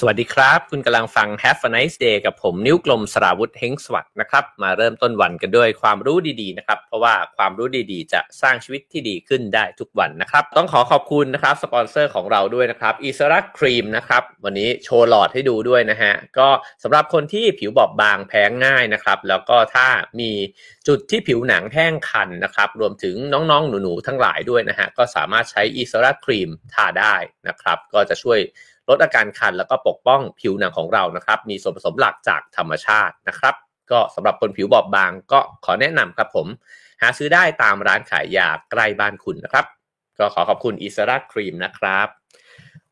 สวัสดีครับ คุณกำลังฟัง Have a nice day กับผมนิ้วกลมสราวุธเฮงสวัสดนะครับ มาเริ่มต้นวันกันด้วยความรู้ดีๆนะครับ เพราะว่าความรู้ดีๆ จะสร้างชีวิตที่ดีขึ้นได้ทุกวันนะครับ ต้องขอขอบคุณนะครับสปอนเซอร์ของเราด้วยนะครับอิสระครีมนะครับ วันนี้โชว์หลอดให้ดูด้วยนะฮะ ก็สำหรับคนที่ผิวบอบบางแพ้ง่ายนะครับ แล้วก็ถ้ามีจุดที่ผิวหนังแห้งคันนะครับ รวมถึงน้องๆหนูๆทั้งหลายด้วยนะฮะ ก็สามารถใช้อิสระครีมทาได้นะครับ ก็จะช่วย ลดอาการคันแล้วก็ปกป้องผิวหนังของเรานะครับ มีส่วนผสมหลักจากธรรมชาตินะครับ ก็สำหรับคนผิวบอบบางก็ขอแนะนำครับผม หาซื้อได้ตามร้านขายยาใกล้บ้านคุณนะครับ ก็ขอขอบคุณอิสระครีมนะครับ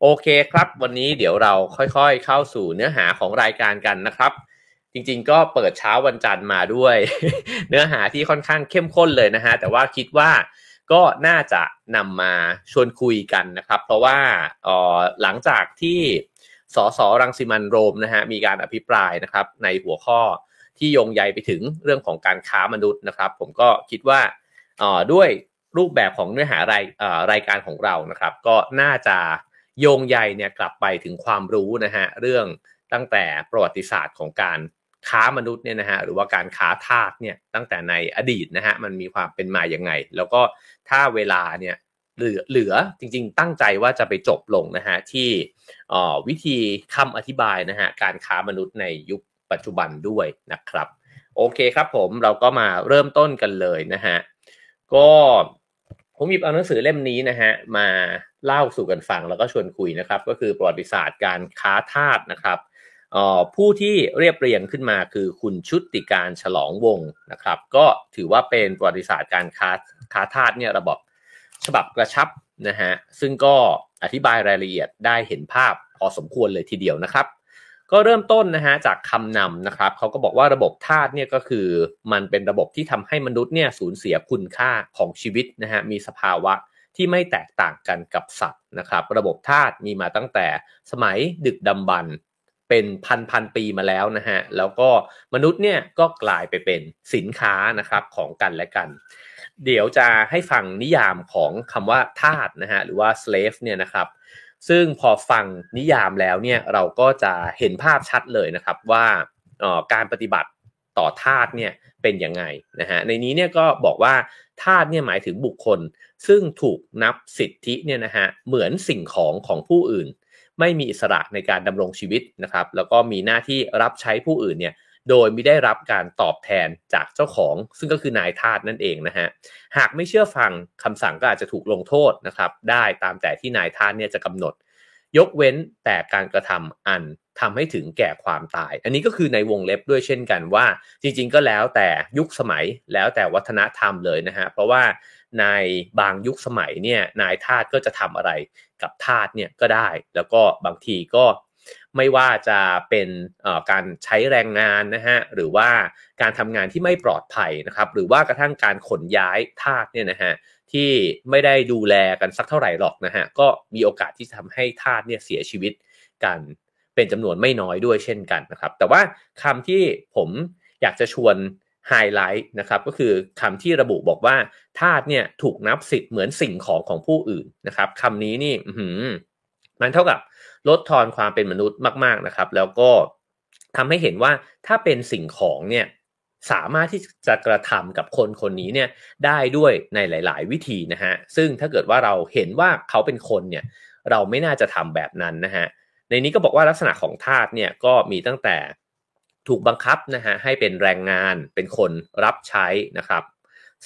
โอเคครับ วันนี้เดี๋ยวเราค่อยๆเข้าสู่เนื้อหาของรายการกันนะครับ จริงๆ ก็เปิดเช้าวันจันทร์มาด้วย เนื้อหาที่ค่อนข้างเข้มข้นเลยนะฮะแต่ว่าคิดว่า ก็น่าจะนำมาชวนคุยกันนะครับ เพราะว่าหลังจากที่สสรังสิมันโรมนะฮะมีการอภิปรายนะครับในหัวข้อที่โยงใยไปถึงเรื่องของการค้ามนุษย์นะครับ ผมก็คิดว่าด้วยรูปแบบของเนื้อหารายรายการของเรานะครับ ก็น่าจะโยงใยเนี่ยกลับไปถึงความรู้นะฮะเรื่องตั้งแต่ประวัติศาสตร์ของการ ค้ามนุษย์เนี่ยนะฮะหรือว่าการค้าทาสเนี่ยตั้งแต่ในอดีตนะฮะมันมีความเป็นมาอย่างไง แล้วก็ถ้าเวลาเนี่ยเหลือเหลือจริงๆ ตั้งใจว่าจะไปจบลงนะฮะที่วิธีคำอธิบายนะฮะการค้ามนุษย์ในยุคปัจจุบันด้วยนะครับ โอเคครับผมเราก็มาเริ่มต้นกันเลยนะฮะก็ผมหยิบเอาหนังสือเล่มนี้นะฮะมาเล่าสู่กันฟังแล้วก็ชวนคุยนะครับ ก็คือประวัติศาสตร์การค้าทาสนะครับ ผู้ที่เรียบเรียงขึ้นมาคือคุณชุติการฉลองวงนะครับ ก็ถือว่าเป็นประวัติศาสตร์การค้าค้าทาสเนี่ยระบบฉบับกระชับนะฮะซึ่งก็อธิบายรายละเอียดได้เห็นภาพพอสมควรเลยทีเดียวนะครับ ก็เริ่มต้นนะฮะจากคำนำนะครับเขาก็บอกว่าระบบทาสเนี่ยก็คือมันเป็นระบบที่ทำให้มนุษย์เนี่ยสูญเสียคุณค่าของชีวิตนะฮะมีสภาวะที่ไม่แตกต่างกันกับสัตว์นะครับ ระบบทาสมีมาตั้งแต่สมัยดึกดำบรร เป็นพันพันปีมาแล้วนะฮะ แล้วก็มนุษย์เนี่ยก็กลายไปเป็นสินค้านะครับของกันและกัน เดี๋ยวจะให้ฟังนิยามของคำว่าทาสนะฮะหรือว่า slave เนี่ยนะครับซึ่งพอฟังนิยามแล้วเนี่ยเราก็จะเห็นภาพชัดเลยนะครับว่าการปฏิบัติต่อทาสเนี่ยเป็นยังไงนะฮะในนี้เนี่ยก็บอกว่าทาสเนี่ยหมายถึงบุคคล ซึ่งถูกนับสิทธิเนี่ยนะฮะเหมือนสิ่งของของผู้อื่น ไม่มีอิสระในการดำรงชีวิตนะครับ แล้วก็มีหน้าที่รับใช้ผู้อื่นเนี่ยโดยไม่ได้รับการตอบแทนจากเจ้าของ ซึ่งก็คือนายทาสนั่นเองนะฮะหากไม่เชื่อฟังคำสั่งก็อาจจะถูกลงโทษนะครับ ได้ตามแต่ที่นายทาสเนี่ยจะกำหนด ยกเว้นแต่การกระทำอันทำให้ถึงแก่ความตาย อันนี้ก็คือในวงเล็บด้วยเช่นกันว่า จริง ๆ ก็แล้วแต่ยุคสมัยแล้วแต่วัฒนธรรมเลยนะฮะเพราะว่า ในบางยุคสมัยเนี่ยนายทาสก็จะทำอะไรกับทาสเนี่ยก็ได้ แล้วก็บางทีก็ไม่ว่าจะเป็นการใช้แรงงานนะฮะหรือว่าการทำงานที่ไม่ปลอดภัยนะครับหรือว่ากระทั่งการขนย้ายทาสเนี่ยนะฮะที่ไม่ได้ดูแลกันสักเท่าไหร่หรอกนะฮะก็มีโอกาสที่ทำให้ทาสเนี่ยเสียชีวิตกันเป็นจำนวนไม่น้อยด้วยเช่นกันนะครับ แต่ว่าคำที่ผมอยากจะชวน ไฮไลท์นะครับก็คือคำที่ระบุบอกว่าทาสเนี่ยถูกนับสิทธิ์เหมือนสิ่งของของผู้อื่นนะครับคำนี้นี่มันเท่ากับลดทอนความเป็นมนุษย์มากๆนะครับ แล้วก็ทำให้เห็นว่าถ้าเป็นสิ่งของเนี่ยสามารถที่จะกระทำกับคนคนนี้เนี่ยได้ด้วยในหลาย ๆ วิธีนะฮะซึ่งถ้าเกิดว่าเราเห็นว่าเขาเป็นคนเนี่ยเราไม่น่าจะทำแบบนั้นนะฮะในนี้ก็บอกว่าลักษณะของทาสเนี่ยก็มีตั้งแต่ ถูกบังคับนะฮะให้เป็นแรงงานเป็นคนรับใช้นะครับ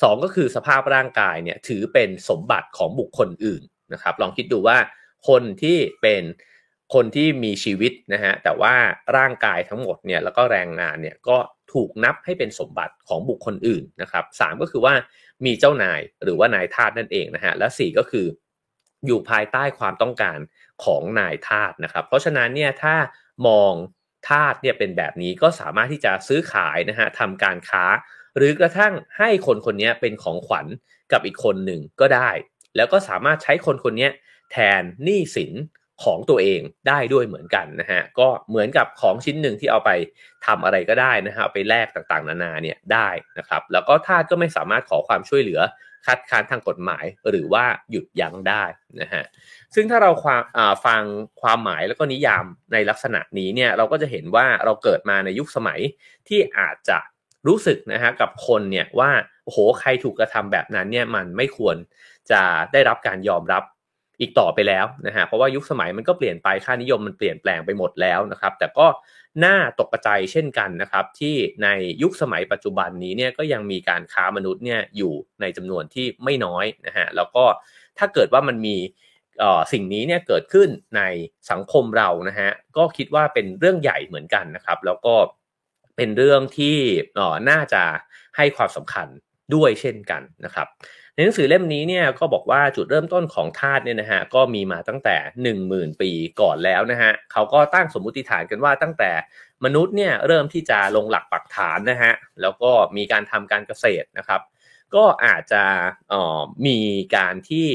สองก็คือสภาพร่างกายเนี่ยถือเป็นสมบัติของบุคคลอื่นนะครับ ลองคิดดูว่าคนที่เป็นคนที่มีชีวิตนะฮะแต่ว่าร่างกายทั้งหมดเนี่ยแล้วก็แรงงานเนี่ยก็ถูกนับให้เป็นสมบัติของบุคคลอื่นนะครับสามก็คือว่ามีเจ้านายหรือว่านายทาสนั่นเองนะฮะและสี่ก็คืออยู่ภายใต้ความต้องการของนายทาสนะครับ เพราะฉะนั้นเนี่ยถ้ามอง ทาสเนี่ยเป็นแบบนี้ก็สามารถที่จะซื้อขายนะฮะทำการค้า หรือกระทั่งให้คนคนนี้เป็นของขวัญกับอีกคนหนึ่งก็ได้ แล้วก็สามารถใช้คนคนนี้แทนหนี้สินของตัวเองได้ด้วยเหมือนกันนะฮะก็เหมือนกับของชิ้นหนึ่งที่เอาไปทำอะไรก็ได้นะฮะเอาไปแลกต่างๆ นานาเนี่ยได้นะครับ แล้วก็ทาสก็ไม่สามารถขอความช่วยเหลือ คัดค้านทางกฎหมายหรือว่าหยุดยั้งได้นะฮะซึ่งถ้าเราวาฟังความหมายแล้วก็นิยามในลักษณะนี้เนี่ยเราก็จะเห็นว่าเราเกิดมาในยุคสมัยที่อาจจะรู้สึกนะฮะกับคนเนี่ยว่าโอ้โหใครถูกกระทำแบบนั้นเนี่ยมันไม่ควรจะได้รับการยอมรับ อีกต่อไปแล้วนะฮะเพราะว่ายุคสมัยมันก็เปลี่ยนไปค่านิยมมันเปลี่ยนแปลงไปหมดแล้วนะครับ แต่ก็น่าตกใจเช่นกันนะครับ ที่ในยุคสมัยปัจจุบันนี้เนี่ยก็ยังมีการค้ามนุษย์เนี่ยอยู่ในจำนวนที่ไม่น้อยนะฮะแล้วก็ถ้าเกิดว่ามันมีสิ่งนี้เนี่ยเกิดขึ้นในสังคมเรานะฮะก็คิดว่าเป็นเรื่องใหญ่เหมือนกันนะครับ แล้วก็เป็นเรื่องที่น่าจะให้ความสำคัญด้วยเช่นกันนะครับ ในหนังสือเล่มนี้เนี่ยก็บอกว่าจุดเริ่มต้นของธาตุเนี่ยนะฮะก็มีมาตั้งแต่ 1 0,000 ปีก่อนแล้วนะฮะเขาก็ตั้งสมมุติฐานกันว่าตั้งแต่มนุษย์เนี่ยเริ่มที่จะลงหลักปักฐานนะฮะแล้วก็มีการทำการเกษตรนะครับ ก็อาจจะออมีการที่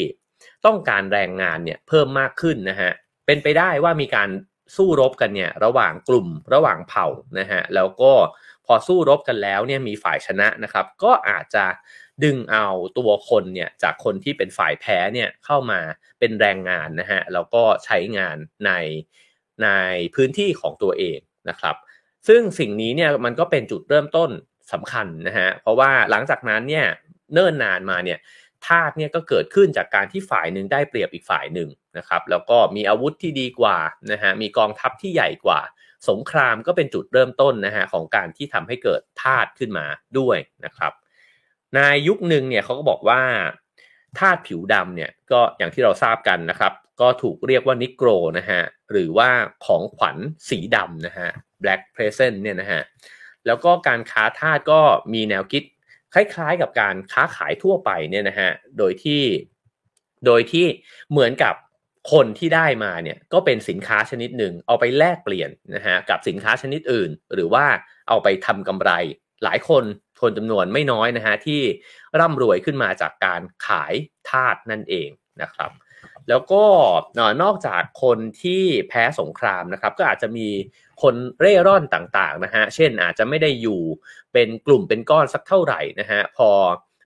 ต้องการแรงงานเนี่ยเพิ่มมากขึ้นนะฮะเป็นไปได้ว่ามีการสู้รบกันเนี่ยระหว่างกลุ่มระหว่างเผ่านะฮะแล้วก็พอสู้รบกันแล้วเนี่ยมีฝ่ายชนะนะครับ ก็อาจจะ ดึงเอาตัวคนเนี่ยจากคนที่เป็นฝ่ายแพ้เนี่ยเข้ามาเป็นแรงงานนะฮะแล้วก็ใช้งานในในพื้นที่ของตัวเองนะครับซึ่งสิ่งนี้เนี่ยมันก็เป็นจุดเริ่มต้นสำคัญนะฮะเพราะว่าหลังจากนั้นเนี่ยเนิ่นนานมาเนี่ยทาสเนี่ยก็เกิดขึ้นจากการที่ฝ่ายหนึ่งได้เปรียบอีกฝ่ายหนึ่งนะครับแล้วก็มีอาวุธที่ดีกว่านะฮะมีกองทัพที่ใหญ่กว่า สงครามก็เป็นจุดเริ่มต้นนะฮะของการที่ทำให้เกิดทาสขึ้นมาด้วยนะครับ ในยุคหนึ่งเนี่ยเขาก็บอกว่าธาตุผิวดำเนี่ยก็อย่างที่เราทราบกันนะครับ ก็ถูกเรียกว่านิโกรนะฮะหรือว่าของขวัญสีดำนะฮะ black present เนี่ยนะฮะแล้วก็การค้าทาสก็มีแนวคิดคล้ายๆกับการค้าขายทั่วไปเนี่ยนะฮะโดยที่โดยที่เหมือนกับคนที่ได้มาเนี่ยก็เป็นสินค้าชนิดหนึ่งเอาไปแลกเปลี่ยนนะฮะกับสินค้าชนิดอื่น หรือว่าเอาไปทำกำไรหลายคน คนจำนวนไม่น้อยนะฮะที่ร่ำรวยขึ้นมาจากการขายทาสนั่นเองนะครับ แล้วก็นอกจากคนที่แพ้สงครามนะครับ ก็อาจจะมีคนเร่ร่อนต่างๆนะฮะเช่นอาจจะไม่ได้อยู่เป็นกลุ่มเป็นก้อนสักเท่าไหร่นะฮะพอ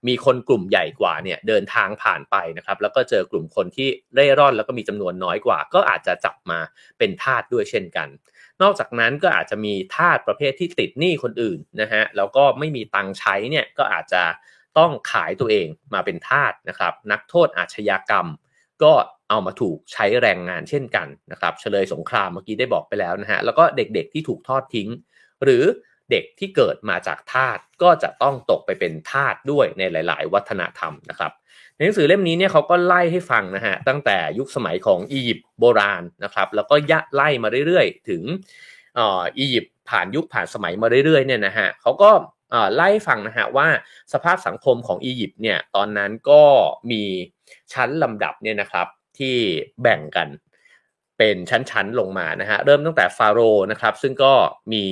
มีคนกลุ่มใหญ่กว่าเนี่ยเดินทางผ่านไปนะครับ แล้วก็เจอกลุ่มคนที่เร่ร่อนแล้วก็มีจำนวนน้อยกว่า ก็อาจจะจับมาเป็นทาสด้วยเช่นกัน นอกจากนั้นก็อาจจะมีทาสประเภทที่ติดหนี้คนอื่นนะฮะแล้วก็ไม่มีตังใช้เนี่ยก็อาจจะต้องขายตัวเองมาเป็นทาสนะครับนักโทษอาชญากรรม ก็เอามาถูกใช้แรงงานเช่นกันนะครับเฉลยสงครามเมื่อกี้ได้บอกไปแล้วนะฮะแล้วก็เด็กๆที่ถูกทอดทิ้ง หรือ เด็กที่เกิดมาจากทาสก็จะต้องตกไปเป็นทาสด้วยในหลาย ๆ วัฒนธรรมนะครับในหนังสือเล่มนี้เนี่ยเขาก็ไล่ให้ฟังนะฮะตั้งแต่ยุคสมัยของอียิปต์โบราณนะครับแล้วก็ยะไล่มาเรื่อยๆ ถึงอียิปต์ผ่านยุคผ่านสมัยมาเรื่อยๆเนี่ยนะฮะเขาก็ไล่ฟังนะฮะว่าสภาพสังคมของอียิปต์เนี่ยตอนนั้นก็มีชั้นลำดับเนี่ยนะครับที่แบ่งกันเป็นชั้นๆลงมานะฮะเริ่มตั้งแต่ฟาโรห์นะครับซึ่งก็มี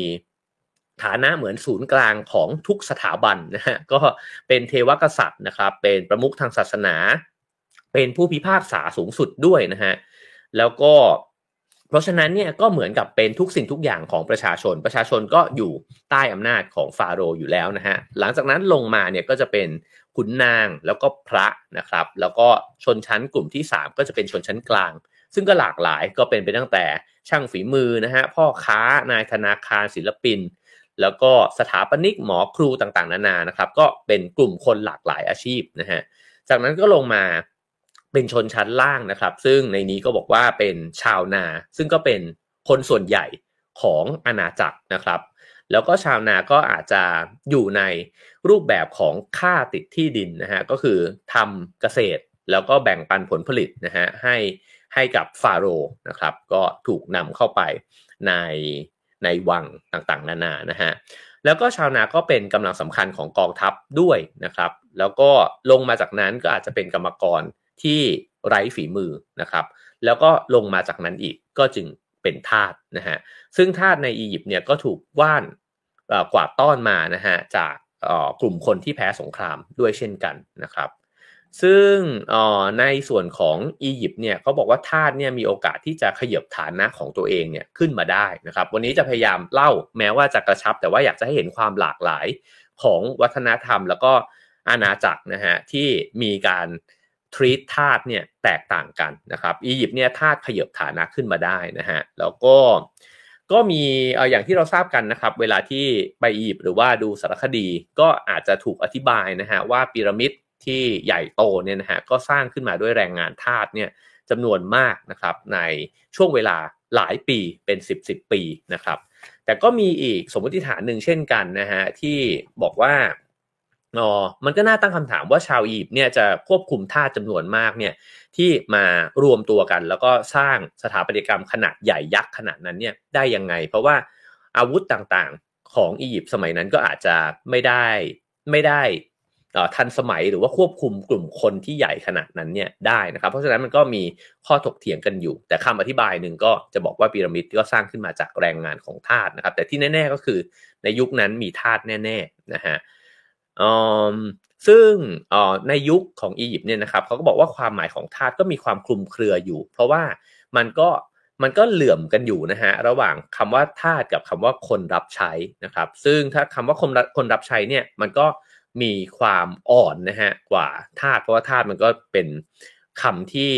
ฐานะเหมือนศูนย์กลางของทุกสถาบันนะฮะก็เป็นเทวกษัตริย์นะครับ เป็นประมุขทางศาสนา เป็นผู้พิพากษาสูงสุดด้วยนะฮะแล้วก็เพราะฉะนั้นเนี่ยก็เหมือนกับเป็นทุกสิ่งทุกอย่างของประชาชน ประชาชนก็อยู่ใต้อำนาจของฟาโรห์อยู่แล้วนะฮะหลังจากนั้นลงมาเนี่ยก็จะเป็นขุนนางแล้วก็พระนะครับ แล้วก็ชนชั้นกลุ่มที่ 3 ก็จะเป็นชนชั้นกลาง ซึ่งก็หลากหลายก็เป็นไปตั้งแต่ช่างฝีมือนะฮะพ่อค้านายธนาคารศิลปิน แล้วก็สถาปนิกหมอครูต่างๆ นานานะครับ ก็เป็นกลุ่มคนหลากหลายอาชีพนะฮะจากนั้นก็ลงมาเป็นชนชั้นล่างนะครับ ซึ่งในนี้ก็บอกว่าเป็นชาวนา ซึ่งก็เป็นคนส่วนใหญ่ของอาณาจักรนะครับ แล้วก็ชาวนาก็อาจจะอยู่ในรูปแบบของค่าติดที่ดินนะฮะก็คือทำเกษตรแล้วก็แบ่งปันผลผลิตนะฮะให้ให้กับฟาโรนะครับ ก็ถูกนำเข้าไปใน ในวังต่างๆ นานานะฮะแล้วก็ชาวนาก็เป็นกำลังสำคัญของกองทัพด้วยนะครับ แล้วก็ลงมาจากนั้นก็อาจจะเป็นกรรมกรที่ไร้ฝีมือนะครับ แล้วก็ลงมาจากนั้นอีกก็จึงเป็นทาสนะฮะซึ่งทาสในอียิปต์เนี่ยก็ถูกว่านกวาดต้อนมานะฮะจากกลุ่มคนที่แพ้สงครามด้วยเช่นกันนะครับ ซึ่งในส่วนของอียิปต์เนี่ยเขาบอกว่าทาสเนี่ยมีโอกาสที่จะขยับฐานะของตัวเองเนี่ยขึ้นมาได้นะครับ วันนี้จะพยายามเล่าแม้ว่าจะกระชับ แต่ว่าอยากจะให้เห็นความหลากหลายของวัฒนธรรม แล้วก็อาณาจักรนะฮะที่มีการทรีตทาสเนี่ยแตกต่างกันนะครับ อียิปต์เนี่ยทาสขยับฐานะขึ้นมาได้นะฮะแล้วก็ก็มีอย่างที่เราทราบกันนะครับ เวลาที่ไปอียิปต์หรือว่าดูสารคดีก็อาจจะถูกอธิบายนะฮะว่าพีระมิด ที่ใหญ่โตเนี่ยนะฮะก็สร้างขึ้นมาด้วยแรงงานทาสเนี่ยจำนวนมากนะครับในช่วงเวลาหลายปีเป็น 10บสปีนะครับ แต่ก็มีอีกสมมติฐานหนึ่งเช่นกันนะฮะที่บอกว่าอ๋อมันก็น่าตั้งคำถามว่าชาวอียิปต์เนี่ยจะควบคุมทาสจำนวนมากเนี่ยที่มารวมตัวกัน แล้วก็สร้างสถาปัตยกรรมขนาดใหญ่ยักษ์ขนาดนั้นเนี่ยได้ยังไง เพราะว่าอาวุธต่างๆของอียิปต์สมัยนั้นก็อาจจะไม่ได้ไม่ได้ ทันสมัยหรือว่าควบคุมกลุ่มคนที่ใหญ่ขนาดนั้นเนี่ยได้นะครับ เพราะฉะนั้นมันก็มีข้อถกเถียงกันอยู่ แต่คำอธิบายหนึ่งก็จะบอกว่าพีระมิดก็สร้างขึ้นมาจากแรงงานของทาสนะครับ แต่ที่แน่ ๆก็คือในยุคนั้นมีทาสแน่ๆนะฮะซึ่งในยุคของอียิปต์เนี่ยนะครับเขาก็บอกว่าความหมายของทาสก็มีความคลุมเครืออยู่ เพราะว่ามันก็มันก็เหลื่อมกันอยู่นะฮะระหว่างคำว่าทาสกับคำว่าคนรับใช้นะครับ ซึ่งถ้าคำว่าคนคนรับใช้เนี่ยมันก็ มีความอ่อนนะฮะกว่าทาสเพราะว่าทาสมันก็เป็นคำที่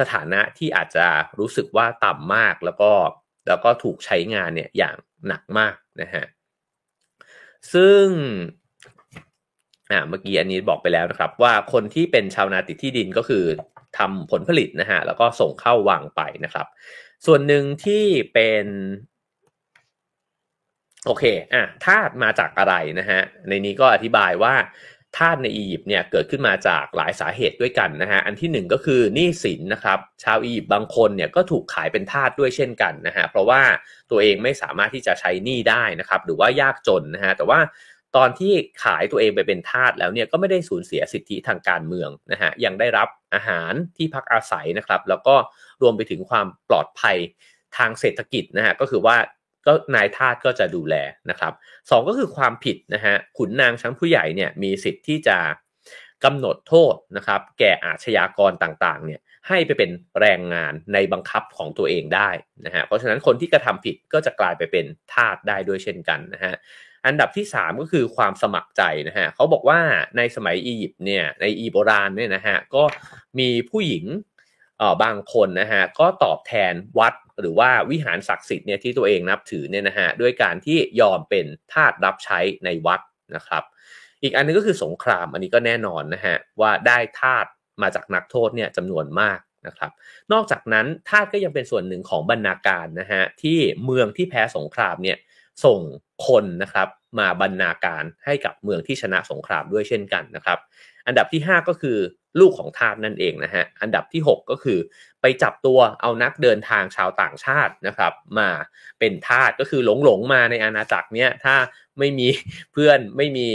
สถานะที่อาจจะรู้สึกว่าต่ำมากแล้วก็แล้วก็ถูกใช้งานเนี่ยอย่างหนักมากนะฮะซึ่งอ่าเมื่อกี้อันนี้บอกไปแล้วนะครับ ว่าคนที่เป็นชาวนาติดที่ดินก็คือทำผลผลิตนะฮะแล้วก็ส่งเข้าวังไปนะครับ ส่วนหนึ่งที่เป็น โอเคอะธาตุมาจากอะไรนะฮะ ในนี้ก็อธิบายว่าธาตุในอียิปต์เนี่ยเกิดขึ้นมาจากหลายสาเหตุด้วยกันนะฮะ อันที่หนึ่งก็คือหนี้สินนะครับ ชาวอียิปต์บางคนเนี่ยก็ถูกขายเป็นทาสด้วยเช่นกันนะฮะ เพราะว่าตัวเองไม่สามารถที่จะใช้หนี้ได้นะครับ หรือว่ายากจนนะฮะ แต่ว่าตอนที่ขายตัวเองไปเป็นทาสแล้วเนี่ยก็ไม่ได้สูญเสียสิทธิทางการเมืองนะฮะ ยังได้รับอาหารที่พักอาศัยนะครับ แล้วก็รวมไปถึงความปลอดภัยทางเศรษฐกิจนะฮะ ก็คือว่า ก็นายทาสก็จะดูแลนะครับสองก็คือความผิดนะฮะขุนนางชั้นผู้ใหญ่เนี่ยมีสิทธิ์ที่จะกำหนดโทษนะครับ แก่อาชญากรต่างๆ เนี่ยให้ไปเป็นแรงงานในบังคับของตัวเองได้นะฮะเพราะฉะนั้นคนที่กระทำผิดก็จะกลายไปเป็นทาสได้ด้วยเช่นกันนะฮะอันดับที่ 3 ก็คือความสมัครใจนะฮะเขาบอกว่าในสมัยอียิปต์เนี่ยในอีโบราณเนี่ยนะฮะก็มีผู้หญิงเอ่อบางคนนะฮะก็ตอบแทนวัด หรือว่าวิหารศักดิ์สิทธิ์เนี่ยที่ตัวเองนับถือเนี่ยนะฮะด้วยการที่ยอมเป็นทาสรับใช้ในวัดนะครับ อีกอันนึงก็คือสงครามอันนี้ก็แน่นอนนะฮะว่าได้ทาสมาจากนักโทษเนี่ยจำนวนมากนะครับ นอกจากนั้นทาสก็ยังเป็นส่วนหนึ่งของบรรณาการนะฮะที่เมืองที่แพ้สงครามเนี่ยส่งคนนะครับ มาบรรณาการให้กับเมืองที่ชนะสงครามด้วยเช่นกันนะครับ อันดับที่ 5 ก็คือลูกของทาสนั่นเองนะฮะ อันดับที่ 6 ก็คือ ไปจับตัวเอานักเดินทางชาวต่างชาตินะครับ มาเป็นทาสก็คือหลงหลงมาในอาณาจักรเนี้ยถ้าไม่มีเพื่อนไม่มี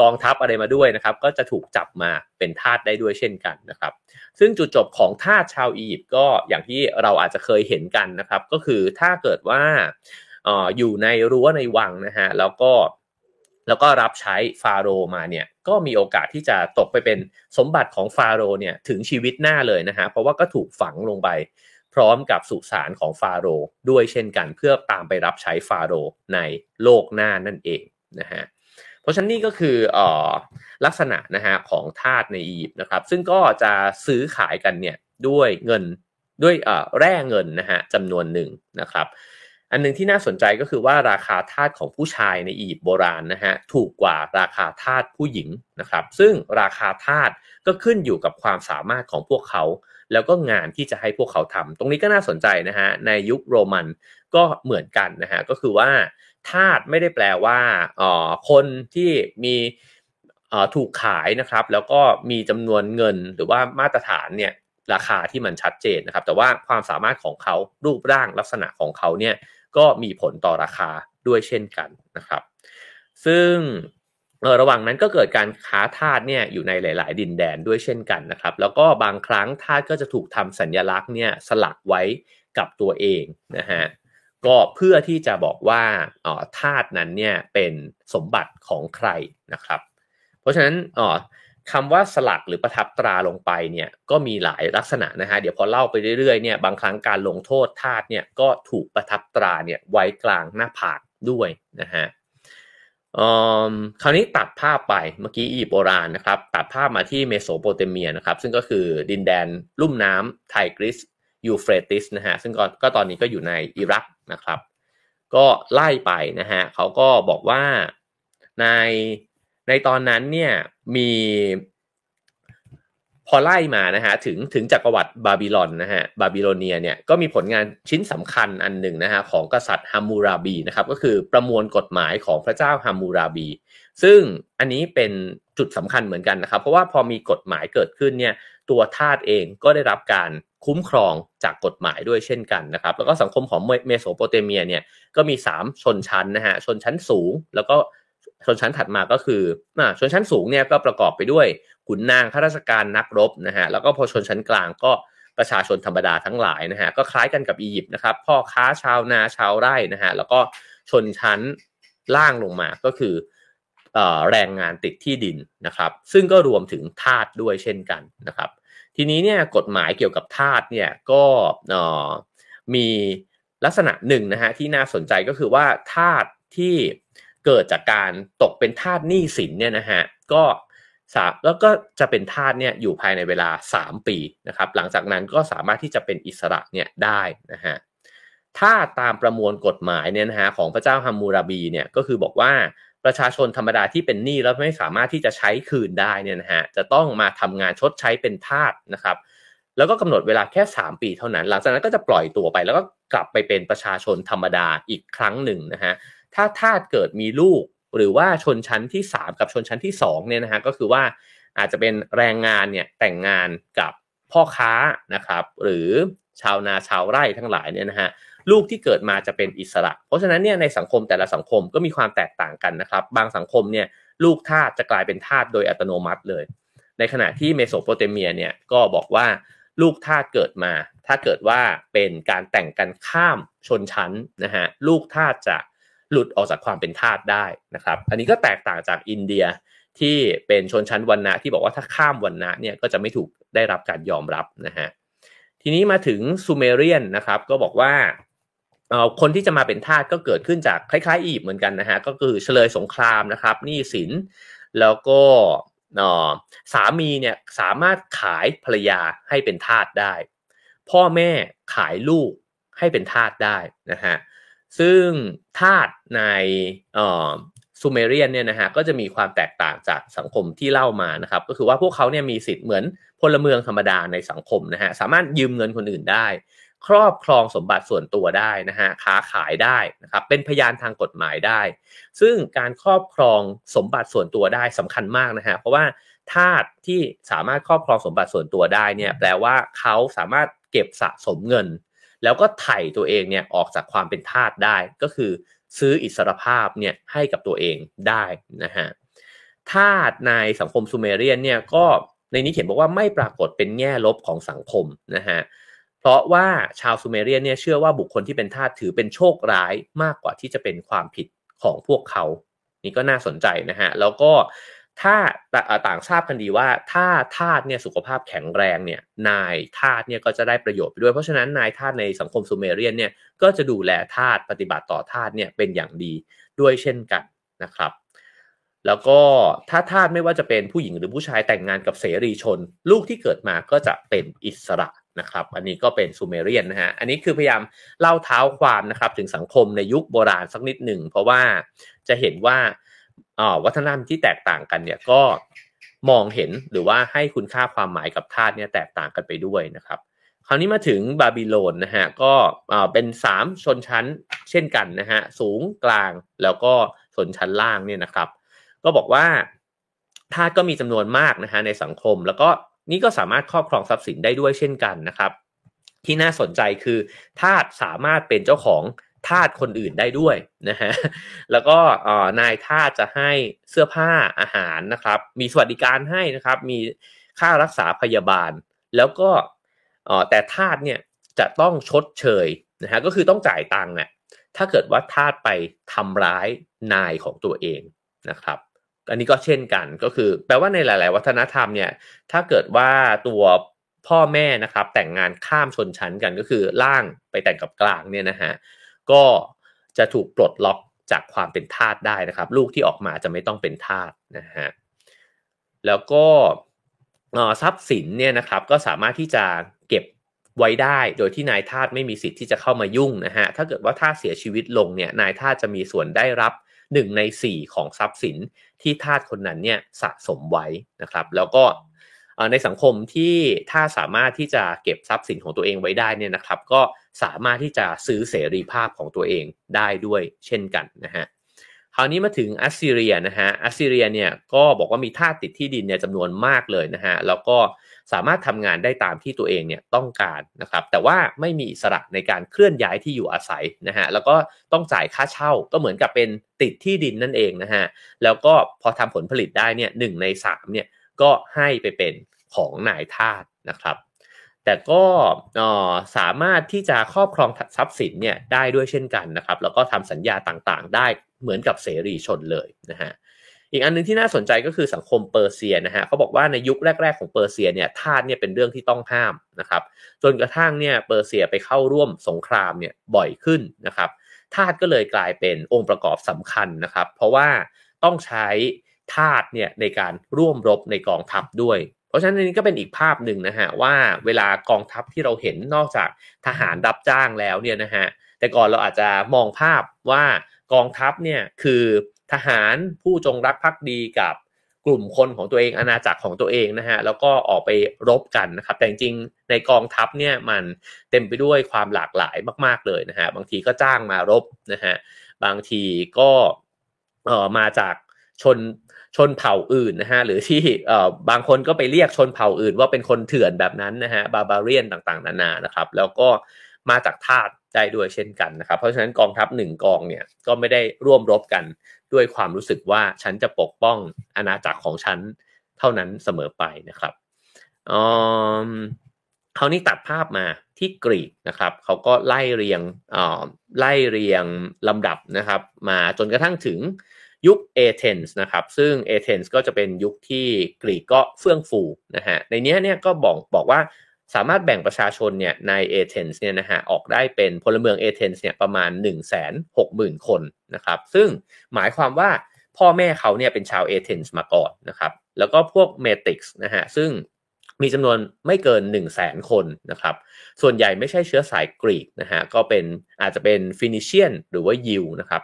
กองทัพอะไรมาด้วยนะครับ ก็จะถูกจับมาเป็นทาสได้ด้วยเช่นกันนะครับ ซึ่งจุดจบของทาสชาวอียิปต์ก็อย่างที่เราอาจจะเคยเห็นกันนะครับ ก็คือถ้าเกิดว่าอยู่ในรั้วในวังนะฮะแล้วก็ แล้วก็รับใช้ฟาโรมาเนี่ยก็มีโอกาสที่จะตกไปเป็นสมบัติของฟาโรเนี่ยถึงชีวิตหน้าเลยนะฮะเพราะว่าก็ถูกฝังลงไปพร้อมกับสุสานของฟาโรด้วยเช่นกันเพื่อตามไปรับใช้ฟาโรในโลกหน้านั่นเองนะฮะเพราะฉะนั้นนี่ก็คืออลักษณะนะฮะของทาสในอียิปต์นะครับ ซึ่งก็จะซื้อขายกันเนี่ยด้วยเงินด้วยแร่เงินนะฮะจำนวนหนึ่งนะครับ อันนึงที่น่าสนใจก็คือว่าราคาทาสของผู้ชายในอียิปต์โบราณนะฮะถูกกว่าราคาทาสผู้หญิงนะครับ ซึ่งราคาทาสก็ขึ้นอยู่กับความสามารถของพวกเขา แล้วก็งานที่จะให้พวกเขาทำตรงนี้ก็น่าสนใจนะฮะในยุคโรมันก็เหมือนกันนะฮะก็คือว่าทาสไม่ได้แปลว่าอ๋อคนที่มีถูกขายนะครับ แล้วก็มีจำนวนเงินหรือว่ามาตรฐานเนี่ยราคาที่มันชัดเจนนะครับ แต่ว่าความสามารถของเขารูปร่างลักษณะของเขาเนี่ย ก็มีผลต่อราคาด้วยเช่นกันนะครับ ซึ่งระหว่างนั้นก็เกิดการค้าทาสเนี่ยอยู่ในหลาย ๆ ดินแดนด้วยเช่นกันนะครับ แล้วก็บางครั้งทาสก็จะถูกทำสัญญลักษณ์เนี่ยสลักไว้กับตัวเองนะฮะก็เพื่อที่จะบอกว่าอ๋อทาสนั้นเนี่ยเป็นสมบัติของใครนะครับ เพราะฉะนั้นอ๋อ คำว่าสลักหรือประทับตราลงไปเนี่ยก็มีหลายลักษณะนะฮะเดี๋ยวพอเล่าไปเรื่อยๆเนี่ยบางครั้งการลงโทษทาสเนี่ยก็ถูกประทับตราเนี่ยไว้กลางหน้าผากด้วยนะฮะคราวนี้ตัดภาพไปเมื่อกี้อียิปต์โบราณนะครับตัดภาพมาที่เมโสโปเตเมียนะครับซึ่งก็คือดินแดนลุ่มน้ำไทกริสยูเฟรติสนะฮะซึ่งก็ตอนนี้ก็อยู่ในอิรักนะครับ ก็ไล่ไปนะฮะเขาก็บอกว่าใน ในตอนนั้นเนี่ยมีพอไล่มานะฮะถึงถึงจักรวรรดิบาบิลอนนะฮะบาบิโลเนียเนี่ยก็มีผลงานชิ้นสำคัญอันหนึ่งนะฮะของกษัตริย์ฮัมมูราบีนะครับก็คือประมวลกฎหมายของพระเจ้าฮัมมูราบี ซึ่งอันนี้เป็นจุดสำคัญเหมือนกันนะครับ เพราะว่าพอมีกฎหมายเกิดขึ้นเนี่ยตัวทาสเองก็ได้รับการคุ้มครองจากกฎหมายด้วยเช่นกันนะครับ แล้วก็สังคมของเมโสโปเตเมียเนี่ยก็มี 3 ชนชั้นนะฮะชนชั้นสูง แล้วก็ ชนชั้นถัดมาก็คือชนชั้นสูงเนี่ยก็ประกอบไปด้วยขุนนางข้าราชการนักรบนะฮะแล้วก็พอชนชั้นกลางก็ประชาชนธรรมดาทั้งหลายนะฮะก็คล้ายกันกับอียิปต์นะครับพ่อค้าชาวนาชาวไร่นะฮะแล้วก็ชนชั้นล่างลงมาก็คือแรงงานติดที่ดินนะครับ ซึ่งก็รวมถึงทาสด้วยเช่นกันนะครับ ทีนี้เนี่ยกฎหมายเกี่ยวกับทาสเนี่ยก็มีลักษณะหนึ่งนะฮะที่น่าสนใจก็คือว่าทาสที่ เกิดจากการตกเป็นทาสหนี้สินเนี่ยนะฮะก็สามแล้วก็จะเป็นทาสเนี่ยอยู่ภายในเวลา 3 ปีนะครับหลังจากนั้นก็สามารถที่จะเป็นอิสระเนี่ยได้นะฮะถ้าตามประมวลกฎหมายเนี่ยนะฮะของพระเจ้าฮัมมูราบีเนี่ยก็คือบอกว่าประชาชนธรรมดาที่เป็นหนี้แล้วไม่สามารถที่จะใช้คืนได้เนี่ยนะฮะจะต้องมาทำงานชดใช้เป็นทาสนะครับแล้วก็กำหนดเวลาแค่ 3 ปีเท่านั้น หลังจากนั้นก็จะปล่อยตัวไป แล้วก็กลับไปเป็นประชาชนธรรมดาอีกครั้งหนึ่งนะฮะ ถ้าทาสเกิดมีลูก หรือว่าชนชั้นที่ 3 กับชนชั้นที่2เนี่ยนะฮะก็คือว่าอาจจะเป็นแรงงานเนี่ยแต่งงานกับพ่อค้านะครับ หรือชาวนาชาวไร่ทั้งหลายเนี่ยนะฮะลูกที่เกิดมาจะเป็นอิสระ เพราะฉะนั้นเนี่ยในสังคมแต่ละสังคมก็มีความแตกต่างกันนะครับ บางสังคมเนี่ยลูกทาสจะกลายเป็นทาสโดยอัตโนมัติเลย ในขณะที่เมโสโปเตเมียเนี่ยก็บอกว่าลูกทาสเกิดมา ถ้าเกิดว่าเป็นการแต่งกันข้ามชนชั้นนะฮะลูกทาสจะ หลุดออกจากความเป็นทาสได้นะครับ อันนี้ก็แตกต่างจากอินเดียที่เป็นชนชั้นวรรณะที่บอกว่าถ้าข้ามวรรณะเนี่ยก็จะไม่ถูกได้รับการยอมรับนะฮะทีนี้มาถึงซูเมเรียนนะครับก็บอกว่าคนที่จะมาเป็นทาสก็เกิดขึ้นจากคล้ายๆอียิปต์เหมือนกันนะฮะก็คือเฉลยสงครามนะครับหนี้สินแล้วก็สามีเนี่ยสามารถขายภรรยาให้เป็นทาสได้ พ่อแม่ขายลูกให้เป็นทาสได้นะฮะ ซึ่งทาสในซูเมเรียนเนี่ยนะฮะก็จะมีความแตกต่างจากสังคมที่เล่ามานะครับ ก็คือว่าพวกเขาเนี่ยมีสิทธิ์เหมือนพลเมืองธรรมดาในสังคมนะฮะสามารถยืมเงินคนอื่นได้ ครอบครองสมบัติส่วนตัวได้นะฮะค้าขายได้นะครับเป็นพยานทางกฎหมายได้ ซึ่งการครอบครองสมบัติส่วนตัวได้สำคัญมากนะฮะเพราะว่าทาสที่สามารถครอบครองสมบัติส่วนตัวได้เนี่ยแปลว่าเขาสามารถเก็บสะสมเงิน แล้วก็ไถ่ตัวเองเนี่ยออกจากความเป็นทาสได้ ก็คือซื้ออิสรภาพเนี่ยให้กับตัวเองได้นะฮะทาสในสังคมซูเมเรียนเนี่ยก็ในนี้เขียนบอกว่าไม่ปรากฏเป็นแง่ลบของสังคมนะฮะเพราะว่าชาวซูเมเรียนเนี่ยเชื่อว่าบุคคลที่เป็นทาสถือเป็นโชคร้ายมากกว่าที่จะเป็นความผิดของพวกเขา นี่ก็น่าสนใจนะฮะแล้วก็ ถ้าต่างทราบกันดีว่าถ้าทาสเนี่ยสุขภาพแข็งแรงเนี่ยนายทาสเนี่ยก็จะได้ประโยชน์ไปด้วย เพราะฉะนั้นนายทาสในสังคมซูเมเรียนเนี่ยก็จะดูแลทาสปฏิบัติต่อทาสเนี่ยเป็นอย่างดีด้วยเช่นกันนะครับ แล้วก็ถ้าทาสไม่ว่าจะเป็นผู้หญิงหรือผู้ชายแต่งงานกับเสรีชน ลูกที่เกิดมาก็จะเป็นอิสระนะครับ อันนี้ก็เป็นซูเมเรียนนะฮะอันนี้คือพยายามเล่าเท้าความนะครับถึงสังคมในยุคโบราณสักนิดหนึ่งเพราะว่าจะเห็นว่า วัฒนธรรมที่แตกต่างกันเนี่ยก็มองเห็นหรือว่าให้คุณค่าความหมายกับธาตุเนี่ยแตกต่างกันไปด้วยนะครับ คราวนี้มาถึงบาบิโลนนะฮะก็เป็น 3 ชนชั้นเช่นกันนะฮะสูงกลางแล้วก็ชนชั้นล่างเนี่ยนะครับ ก็บอกว่าทาสก็มีจำนวนมากนะฮะในสังคม แล้วก็นี่ก็สามารถครอบครองทรัพย์สินได้ด้วยเช่นกันนะครับ ที่น่าสนใจคือทาสสามารถเป็นเจ้าของ ทาสคนอื่นได้ด้วยนะฮะแล้วก็นายทาสจะให้เสื้อผ้าอาหารนะครับ มีสวัสดิการให้นะครับ มีค่ารักษาพยาบาล แล้วก็แต่ทาสเนี่ยจะต้องชดเชยนะฮะก็คือต้องจ่ายตังค์เนี่ยถ้าเกิดว่าทาสไปทำร้ายนายของตัวเองนะครับอันนี้ก็เช่นกันก็คือ แปลว่าในหลาย ๆ วัฒนธรรมเนี่ยถ้าเกิดว่าตัวพ่อแม่นะครับแต่งงานข้ามชนชั้นกันก็คือล่างไปแต่งกับกลางเนี่ยนะฮะ ก็จะถูกปลดล็อกจากความเป็นทาสได้นะครับ ลูกที่ออกมาจะไม่ต้องเป็นทาสนะฮะแล้วก็ทรัพย์สินเนี่ยนะครับก็สามารถที่จะเก็บไว้ได้โดยที่นายทาสไม่มีสิทธิ์ที่จะเข้ามายุ่งนะฮะถ้าเกิดว่าทาสเสียชีวิตลงเนี่ยนายทาสจะมีส่วนได้รับ1ใน 4 ของทรัพย์สินที่ทาสคนนั้นเนี่ยสะสมไว้นะครับ แล้วก็ในสังคมที่ถ้าสามารถที่จะเก็บทรัพย์สินของตัวเองไว้ได้เนี่ยนะครับ ก็ สามารถที่จะซื้อเสรีภาพของตัวเองได้ด้วยเช่นกันนะฮะคราวนี้มาถึงอัสซีเรียนะฮะอัสซีเรียเนี่ยก็บอกว่ามีทาสติดที่ดินเนี่ยจำนวนมากเลยนะฮะแล้วก็สามารถทำงานได้ตามที่ตัวเองเนี่ยต้องการนะครับแต่ว่าไม่มีอิสระในการเคลื่อนย้ายที่อยู่อาศัยนะฮะแล้วก็ต้องจ่ายค่าเช่าก็เหมือนกับเป็นติดที่ดินนั่นเองนะฮะแล้วก็พอทำผลผลิตได้เนี่ยหนึ่งในสามเนี่ยก็ให้ไปเป็นของนายทาสนะครับ แต่ก็สามารถที่จะครอบครองทรัพย์สินเนี่ยได้ด้วยเช่นกันนะครับแล้วก็ทำสัญญาต่างๆ ได้เหมือนกับเสรีชนเลยนะฮะอีกอันนึงที่น่าสนใจก็คือสังคมเปอร์เซียนะฮะเขาบอกว่าในยุคแรก ๆ ของเปอร์เซียเนี่ยทาสเนี่ยเป็นเรื่องที่ต้องห้ามนะครับจนกระทั่งเนี่ยเปอร์เซียไปเข้าร่วมสงครามเนี่ยบ่อยขึ้นนะครับทาสก็เลยกลายเป็นองค์ประกอบสำคัญนะครับ เพราะว่าต้องใช้ทาสเนี่ยในการร่วมรบในกองทัพด้วย เพราะฉะนั้นนี้ก็เป็นอีกภาพหนึ่งนะฮะว่าเวลากองทัพที่เราเห็นนอกจากทหารรับจ้างแล้วเนี่ยนะฮะแต่ก่อนเราอาจจะมองภาพว่ากองทัพเนี่ยคือทหารผู้จงรักภักดีกับกลุ่มคนของตัวเองอาณาจักรของตัวเองนะฮะแล้วก็ออกไปรบกันนะครับ แต่จริงในกองทัพเนี่ยมันเต็มไปด้วยความหลากหลายมาก ๆเลยนะฮะบางทีก็จ้างมารบนะฮะบางทีก็เอ่อมาจากชน ชนเผ่าอื่นนะฮะหรือที่เอ่อบางคนก็ไปเรียกชนเผ่าอื่น ว่าเป็นคนเถื่อนแบบนั้นนะฮะบาบาเรียนต่างๆ นานานะครับ แล้วก็มาจากทาสได้ด้วยเช่นกันนะครับ เพราะฉะนั้นกองทัพหนึ่งกองเนี่ยก็ไม่ได้ร่วมรบกันด้วยความรู้สึกว่าฉันจะปกป้องอาณาจักรของฉันเท่านั้นเสมอไปนะครับคราวนี้ตัดภาพมาที่กรีกนะครับเขาก็ไล่เรียงไล่เรียงลำดับนะครับ มาจนกระทั่งถึง ยุคเอเธนส์นะครับ ซึ่งเอเธนส์ก็จะเป็นยุคที่กรีกก็เฟื่องฟูนะฮะ ในนี้เนี่ยก็บอกบอกว่าสามารถแบ่งประชาชนเนี่ยในเอเธนส์เนี่ยนะฮะออกได้เป็นพลเมืองเอเธนส์เนี่ยประมาณ 1 6 0 0 0 0 คนนะครับ ซึ่งหมายความว่าพ่อแม่เขาเนี่ยเป็นชาวเอเธนส์มาก่อนนะครับ แล้วก็พวกเมติกส์นะฮะ ซึ่งมีจำนวนไม่เกิน 1 0 0 0 0แสนคนนะครับ ส่วนใหญ่ไม่ใช่เชื้อสายกรีกนะฮะ ก็เป็นอาจจะเป็นฟินิเชียนหรือว่ายิวนะครับ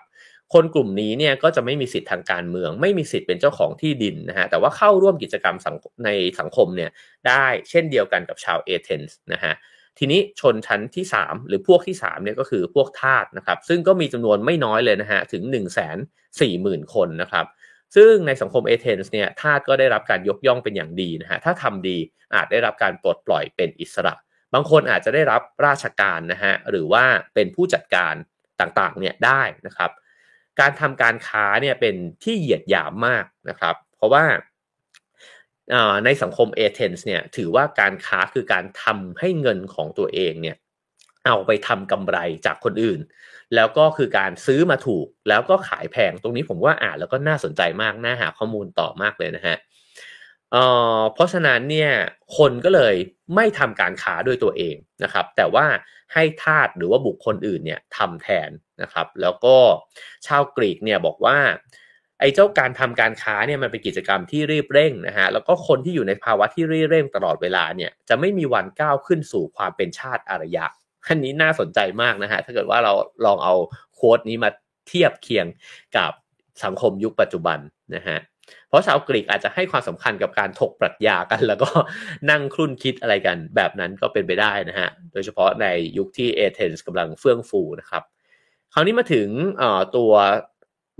คนกลุ่มนี้เนี่ยก็จะไม่มีสิทธิ์ทางการเมือง ไม่มีสิทธิ์เป็นเจ้าของที่ดินนะฮะแต่ว่าเข้าร่วมกิจกรรมในสังคมเนี่ยได้เช่นเดียวกันกับชาวเอเธนส์นะฮะทีนี้ชนชั้นที่ 3 หรือพวกที่3เนี่ยก็คือพวกทาสนะครับซึ่งก็มีจำนวนไม่น้อยเลยนะฮะถึง 1 4 0 0 0 0 คนนะครับซึ่งในสังคมเอเธนส์เนี่ยทาสก็ได้รับการยกย่องเป็นอย่างดีนะฮะถ้าทำดีอาจได้รับการปลดปล่อยเป็นอิสระ บางคนอาจจะได้รับราชการนะฮะหรือว่าเป็นผู้จัดการต่างๆเนี่ยได้นะครับ การทำการค้าเนี่ยเป็นที่เหยียดหยามมากนะครับ เพราะว่าในสังคมเอเธนส์เนี่ยถือว่าการค้าคือการทำให้เงินของตัวเองเนี่ยเอาไปทำกำไรจากคนอื่น แล้วก็คือการซื้อมาถูกแล้วก็ขายแพงตรงนี้ผมว่าอ่านแล้วก็น่าสนใจมากน่าหาข้อมูลต่อมากเลยนะฮะ เอ่อเพราะฉะนั้นเนี่ยคนก็เลยไม่ทำการค้าด้วยตัวเองนะครับ แต่ว่าให้ทาสหรือว่าบุคคลอื่นเนี่ยทำแทนนะครับ แล้วก็ชาวกรีกเนี่ยบอกว่าไอ้เจ้าการทำการค้าเนี่ยมันเป็นกิจกรรมที่รีบเร่งนะฮะแล้วก็คนที่อยู่ในภาวะที่รีบเร่งตลอดเวลาเนี่ยจะไม่มีวันก้าวขึ้นสู่ความเป็นชาติอารยะอันนี้น่าสนใจมากนะฮะถ้าเกิดว่าเราลองเอาโค้ดนี้มาเทียบเคียงกับสังคมยุคปัจจุบันนะฮะ เพราะชาวกรีกอาจจะให้ความสำคัญกับการถกปรัชญากัน แล้วก็นั่งครุ่นคิดอะไรกันแบบนั้นก็เป็นไปได้นะฮะ โดยเฉพาะในยุคที่เอเธนส์กำลังเฟื่องฟูนะครับ คราวนี้มาถึงตัว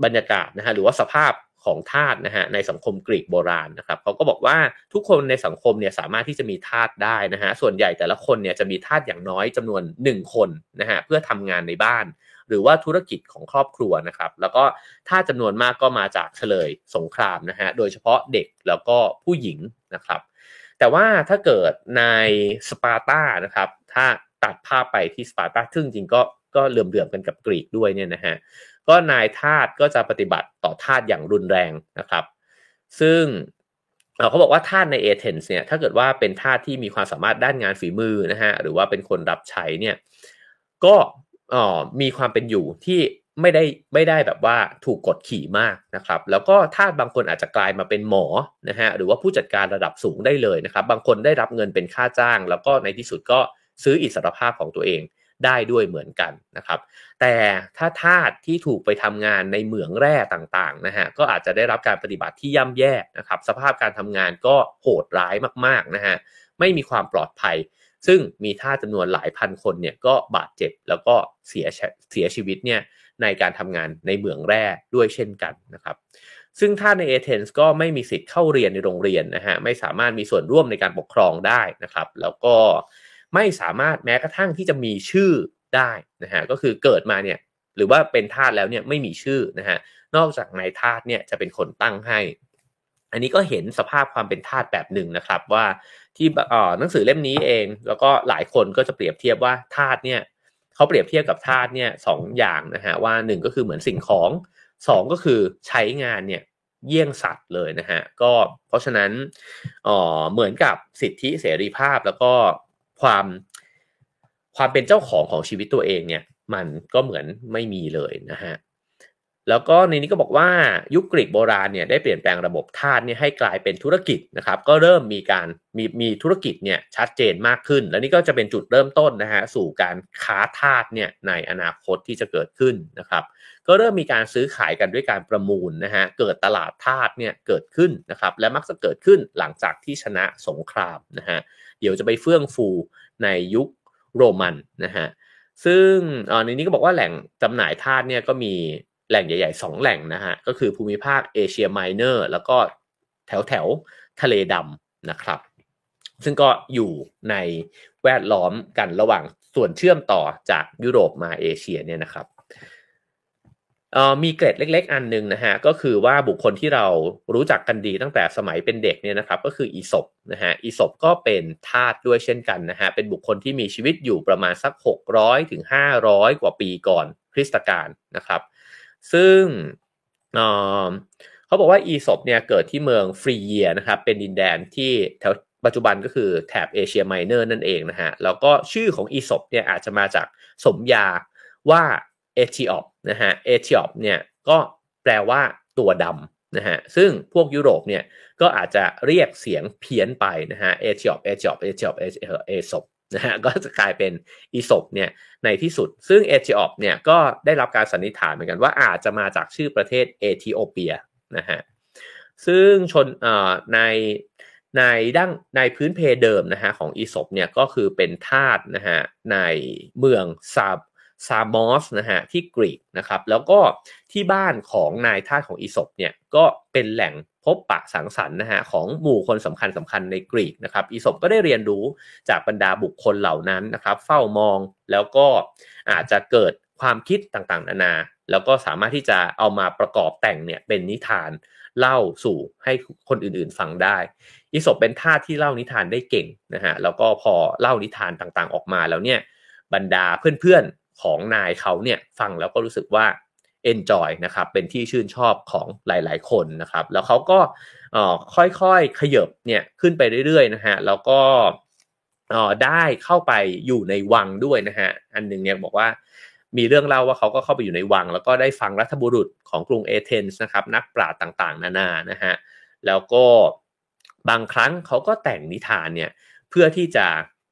บรรยากาศนะฮะหรือว่าสภาพของทาสนะฮะในสังคมกรีกโบราณนะครับเขาก็บอกว่าทุกคนในสังคมเนี่ยสามารถที่จะมีทาสได้นะฮะส่วนใหญ่แต่ละคนเนี่ยจะมีทาสอย่างน้อยจำนวน 1 คนนะฮะเพื่อทำงานในบ้าน หรือว่าธุรกิจของครอบครัวนะครับ แล้วก็ถ้าจำนวนมากก็มาจากเชลยสงครามนะฮะโดยเฉพาะเด็กแล้วก็ผู้หญิงนะครับ แต่ว่าถ้าเกิดในสปาร์ตานะครับ ถ้าตัดภาพไปที่สปาร์ตาซึ่งจริงก็ก็เหลื่อมๆกันกับกรีกด้วยเนี่ยนะฮะก็นายทาสก็จะปฏิบัติต่อทาสอย่างรุนแรงนะครับ ซึ่งเขาบอกว่าทาสในเอเธนส์เนี่ยถ้าเกิดว่าเป็นทาสที่มีความสามารถด้านงานฝีมือนะฮะหรือว่าเป็นคนรับใช้เนี่ยก็ ออมีความเป็นอยู่ที่ไม่ได้ไม่ได้แบบว่าถูกกดขี่มากนะครับ แล้วก็ถ้าบางคนอาจจะกลายมาเป็นหมอนะฮะหรือว่าผู้จัดการระดับสูงได้เลยนะครับ บางคนได้รับเงินเป็นค่าจ้าง แล้วก็ในที่สุดก็ซื้ออิสรภาพของตัวเองได้ด้วยเหมือนกันนะครับ แต่ถ้าทาสที่ถูกไปทำงานในเหมืองแร่ต่างๆนะฮะก็อาจจะได้รับการปฏิบัติที่ย่ำแย่นะครับ สภาพการทำงานก็โหดร้ายมากๆนะฮะไม่มีความปลอดภัย ซึ่งมีท่าจำนวนหลายพันคนเนี่ยก็บาดเจ็บแล้วก็เสียเสียชีวิตเนี่ยในการทำงานในเหมืองแร่ด้วยเช่นกันนะครับซึ่งท่าในเอเธนส์ก็ไม่มีสิทธิ์เข้าเรียนในโรงเรียนนะฮะไม่สามารถมีส่วนร่วมในการปกครองได้นะครับ แล้วก็ไม่สามารถแม้กระทั่งที่จะมีชื่อได้นะฮะก็คือเกิดมาเนี่ยหรือว่าเป็นทาสแล้วเนี่ยไม่มีชื่อนะฮะนอกจากนายทาสเนี่ยจะเป็นคนตั้งให้ อันนี้ก็เห็นสภาพความเป็นทาสแบบหนึ่งนะครับ ว่าที่อ่อหนังสือเล่มนี้เอง แล้วก็หลายคนก็จะเปรียบเทียบว่าทาสเนี่ยเขาเปรียบเทียบกับทาสเนี่ยสองอย่างนะฮะว่าหนึ่งก็คือเหมือนสิ่งของสองก็คือใช้งานเนี่ยเยี่ยงสัตว์เลยนะฮะก็เพราะฉะนั้นอ๋อเหมือนกับสิทธิเสรีภาพแล้วก็ความความเป็นเจ้าของของชีวิตตัวเองเนี่ย มันก็เหมือนไม่มีเลยนะฮะ แล้วก็ในนี้ก็บอกว่ายุคกรีกโบราณเนี่ยได้เปลี่ยนแปลงระบบทาสเนี่ยให้กลายเป็นธุรกิจนะครับ ก็เริ่มมีการมีมีธุรกิจเนี่ยชัดเจนมากขึ้น และนี่ก็จะเป็นจุดเริ่มต้นนะฮะสู่การค้าทาสเนี่ยในอนาคตที่จะเกิดขึ้นนะครับ ก็เริ่มมีการซื้อขายกันด้วยการประมูลนะฮะเกิดตลาดทาสเนี่ยเกิดขึ้นนะครับ และมักจะเกิดขึ้นหลังจากที่ชนะสงครามนะฮะเดี๋ยวจะไปเฟื่องฟูในยุคโรมันนะฮะซึ่งในนี้ก็บอกว่าแหล่งจำหน่ายทาสเนี่ยก็มี แหล่งใหญ่ๆ2แหล่งนะฮะก็คือภูมิภาคเอเชียไมเนอร์แล้วก็แถวแถวทะเลดำนะครับ ซึ่งก็อยู่ในแวดล้อมกันระหว่างส่วนเชื่อมต่อจากยุโรปมาเอเชียเนี่ยนะครับมีเกร็ดเล็ก ๆ อันนึงนะฮะก็คือว่าบุคคลที่เรารู้จักกันดีตั้งแต่สมัยเป็นเด็กเนี่ยนะครับ ก็คืออีศบนะฮะอีศบก็เป็นทาสด้วยเช่นกันนะฮะเป็นบุคคลที่มีชีวิตอยู่ประมาณสัก 600ถึง500 กว่าปีก่อนคริสตกาลนะครับ ซึ่งเขาบอกว่าอีศบเนี่ยเกิดที่เมืองฟรีเจียนะครับ เป็นดินแดนที่แถวปัจจุบันก็คือแถบเอเชียไมเนอร์นั่นเองนะฮะ แล้วก็ชื่อของอีศบเนี่ยอาจจะมาจากสมญาว่าเอธิออปนะฮะ เอธิออปเนี่ยก็แปลว่าตัวดำนะฮะ ซึ่งพวกยุโรปเนี่ยก็อาจจะเรียกเสียงเพี้ยนไปนะฮะ เอธิออป เอธิออป เอธิออป เอศบ นะฮะก็จะกลายเป็นอีศบเนี่ยในที่สุด ซึ่งเอธิออปเนี่ยก็ได้รับการสันนิษฐานเหมือนกันว่าอาจจะมาจากชื่อประเทศเอธิโอเปียนะฮะซึ่งชนในในดั้งในพื้นเพเดิมนะฮะของอีศบเนี่ยก็คือเป็นทาสนะฮะในเมืองซาบซามอสนะฮะที่กรีกนะครับแล้วก็ที่บ้านของนายทาสของอีศบเนี่ยก็เป็นแหล่ง พบปะสังสรรค์นะฮะของหมู่คนสำคัญสำคัญในกรีกนะครับอีศบก็ได้เรียนรู้จากบรรดาบุคคลเหล่านั้นนะครับเฝ้ามองแล้วก็อาจจะเกิดความคิดต่างๆ นานา แล้วก็สามารถที่จะเอามาประกอบแต่งเนี่ยเป็นนิทานเล่าสู่ให้คนอื่นๆฟังได้อีศบเป็นท่าที่เล่านิทานได้เก่งนะฮะแล้วก็พอเล่านิทานต่างๆออกมาแล้วเนี่ยบรรดาเพื่อนๆของนายเขาเนี่ยฟังแล้วก็รู้สึกว่า enjoy นะครับเป็นที่ชื่นชอบของหลาย ๆ คนนะครับแล้วเขาก็ค่อยๆขยบเนี่ยขึ้นไปเรื่อยๆนะฮะแล้วก็ได้เข้าไปอยู่ในวังด้วยนะฮะอันหนึ่งเนี่ยบอกว่ามีเรื่องเล่าว่าเขาก็เข้าไปอยู่ในวัง แล้วก็ได้ฟังรัฐบุรุษของกรุงเอเธนส์นะครับนักปราชญ์ต่างๆ นานานะฮะแล้วก็บางครั้งเขาก็แต่งนิทานเนี่ยเพื่อที่จะ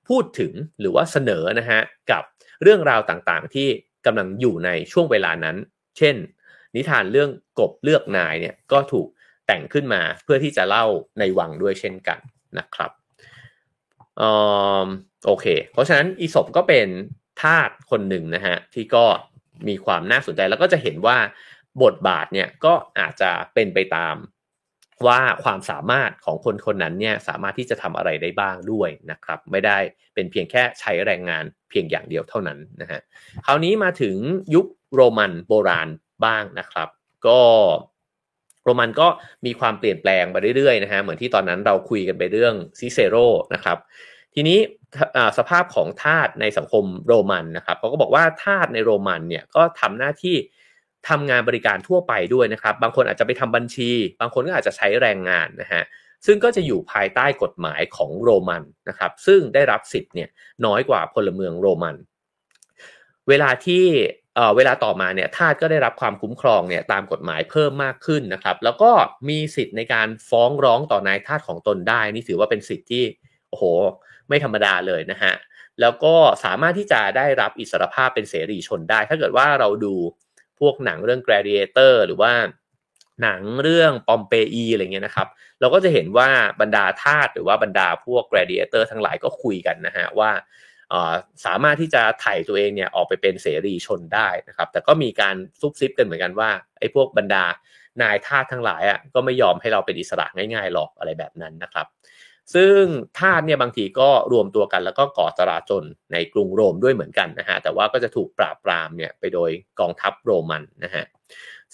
พูดถึงหรือว่าเสนอนะฮะกับเรื่องราวต่างๆ ที่กำลังอยู่ในช่วงเวลานั้น เช่น นิทานเรื่องกบเลือกนายเนี่ยก็ถูกแต่งขึ้นมาเพื่อที่จะเล่าในวังด้วยเช่นกันนะครับอโอเค เพราะฉะนั้นอีศบก็เป็นทาสคนหนึ่งนะฮะที่ก็มีความน่าสนใจแล้วก็จะเห็นว่าบทบาทเนี่ยก็อาจจะเป็นไปตามว่าความสามารถของคนคนนั้นเนี่ยสามารถที่จะทำอะไรได้บ้างด้วยนะครับ ไม่ได้เป็นเพียงแค่ใช้แรงงานเพียงอย่างเดียวเท่านั้นนะฮะคราวนี้มาถึงยุค โรมันโบราณบ้างนะครับ ก็โรมันก็มีความเปลี่ยนแปลงไปเรื่อยๆนะฮะเหมือนที่ตอนนั้นเราคุยกันไปเรื่องซิเซโรนะครับ ทีนี้สภาพของทาสในสังคมโรมันนะครับเขาก็บอกว่าทาสในโรมันเนี่ยก็ทำหน้าที่ทำงานบริการทั่วไปด้วยนะครับ บางคนอาจจะไปทำบัญชี บางคนก็อาจจะใช้แรงงานนะฮะซึ่งก็จะอยู่ภายใต้กฎหมายของโรมันนะครับ ซึ่งได้รับสิทธิ์เนี่ยน้อยกว่าพลเมืองโรมัน เวลาที่ เวลาต่อมาเนี่ยทาสก็ได้รับความคุ้มครองเนี่ยตามกฎหมายเพิ่มมากขึ้นนะครับ แล้วก็มีสิทธิ์ในการฟ้องร้องต่อนายทาสของตนได้ นี่ถือว่าเป็นสิทธิ์ที่โอ้โห ไม่ธรรมดาเลยนะฮะแล้วก็สามารถที่จะได้รับอิสรภาพเป็นเสรีชนได้ ถ้าเกิดว่าเราดูพวกหนังเรื่อง gladiator หรือว่าหนังเรื่องปอมเปอีอะไรเงี้ยนะครับ เราก็จะเห็นว่าบรรดาทาสหรือว่าบรรดาพวก gladiator ทั้งหลายก็คุยกันนะฮะว่า สามารถที่จะไถ่ตัวเองเนี่ยออกไปเป็นเสรีชนได้นะครับ แต่ก็มีการซุบซิบกันเหมือนกันว่าไอ้พวกบรรดานายทาสทั้งหลายอะก็ไม่ยอมให้เราเป็นอิสระง่ายๆหรอกอะไรแบบนั้นนะครับ ซึ่งทาสเนี่ยบางทีก็รวมตัวกันแล้วก็ก่อจราจนในกรุงโรมด้วยเหมือนกันนะฮะแต่ว่าก็จะถูกปราบปรามเนี่ยไปโดยกองทัพโรมันนะฮะ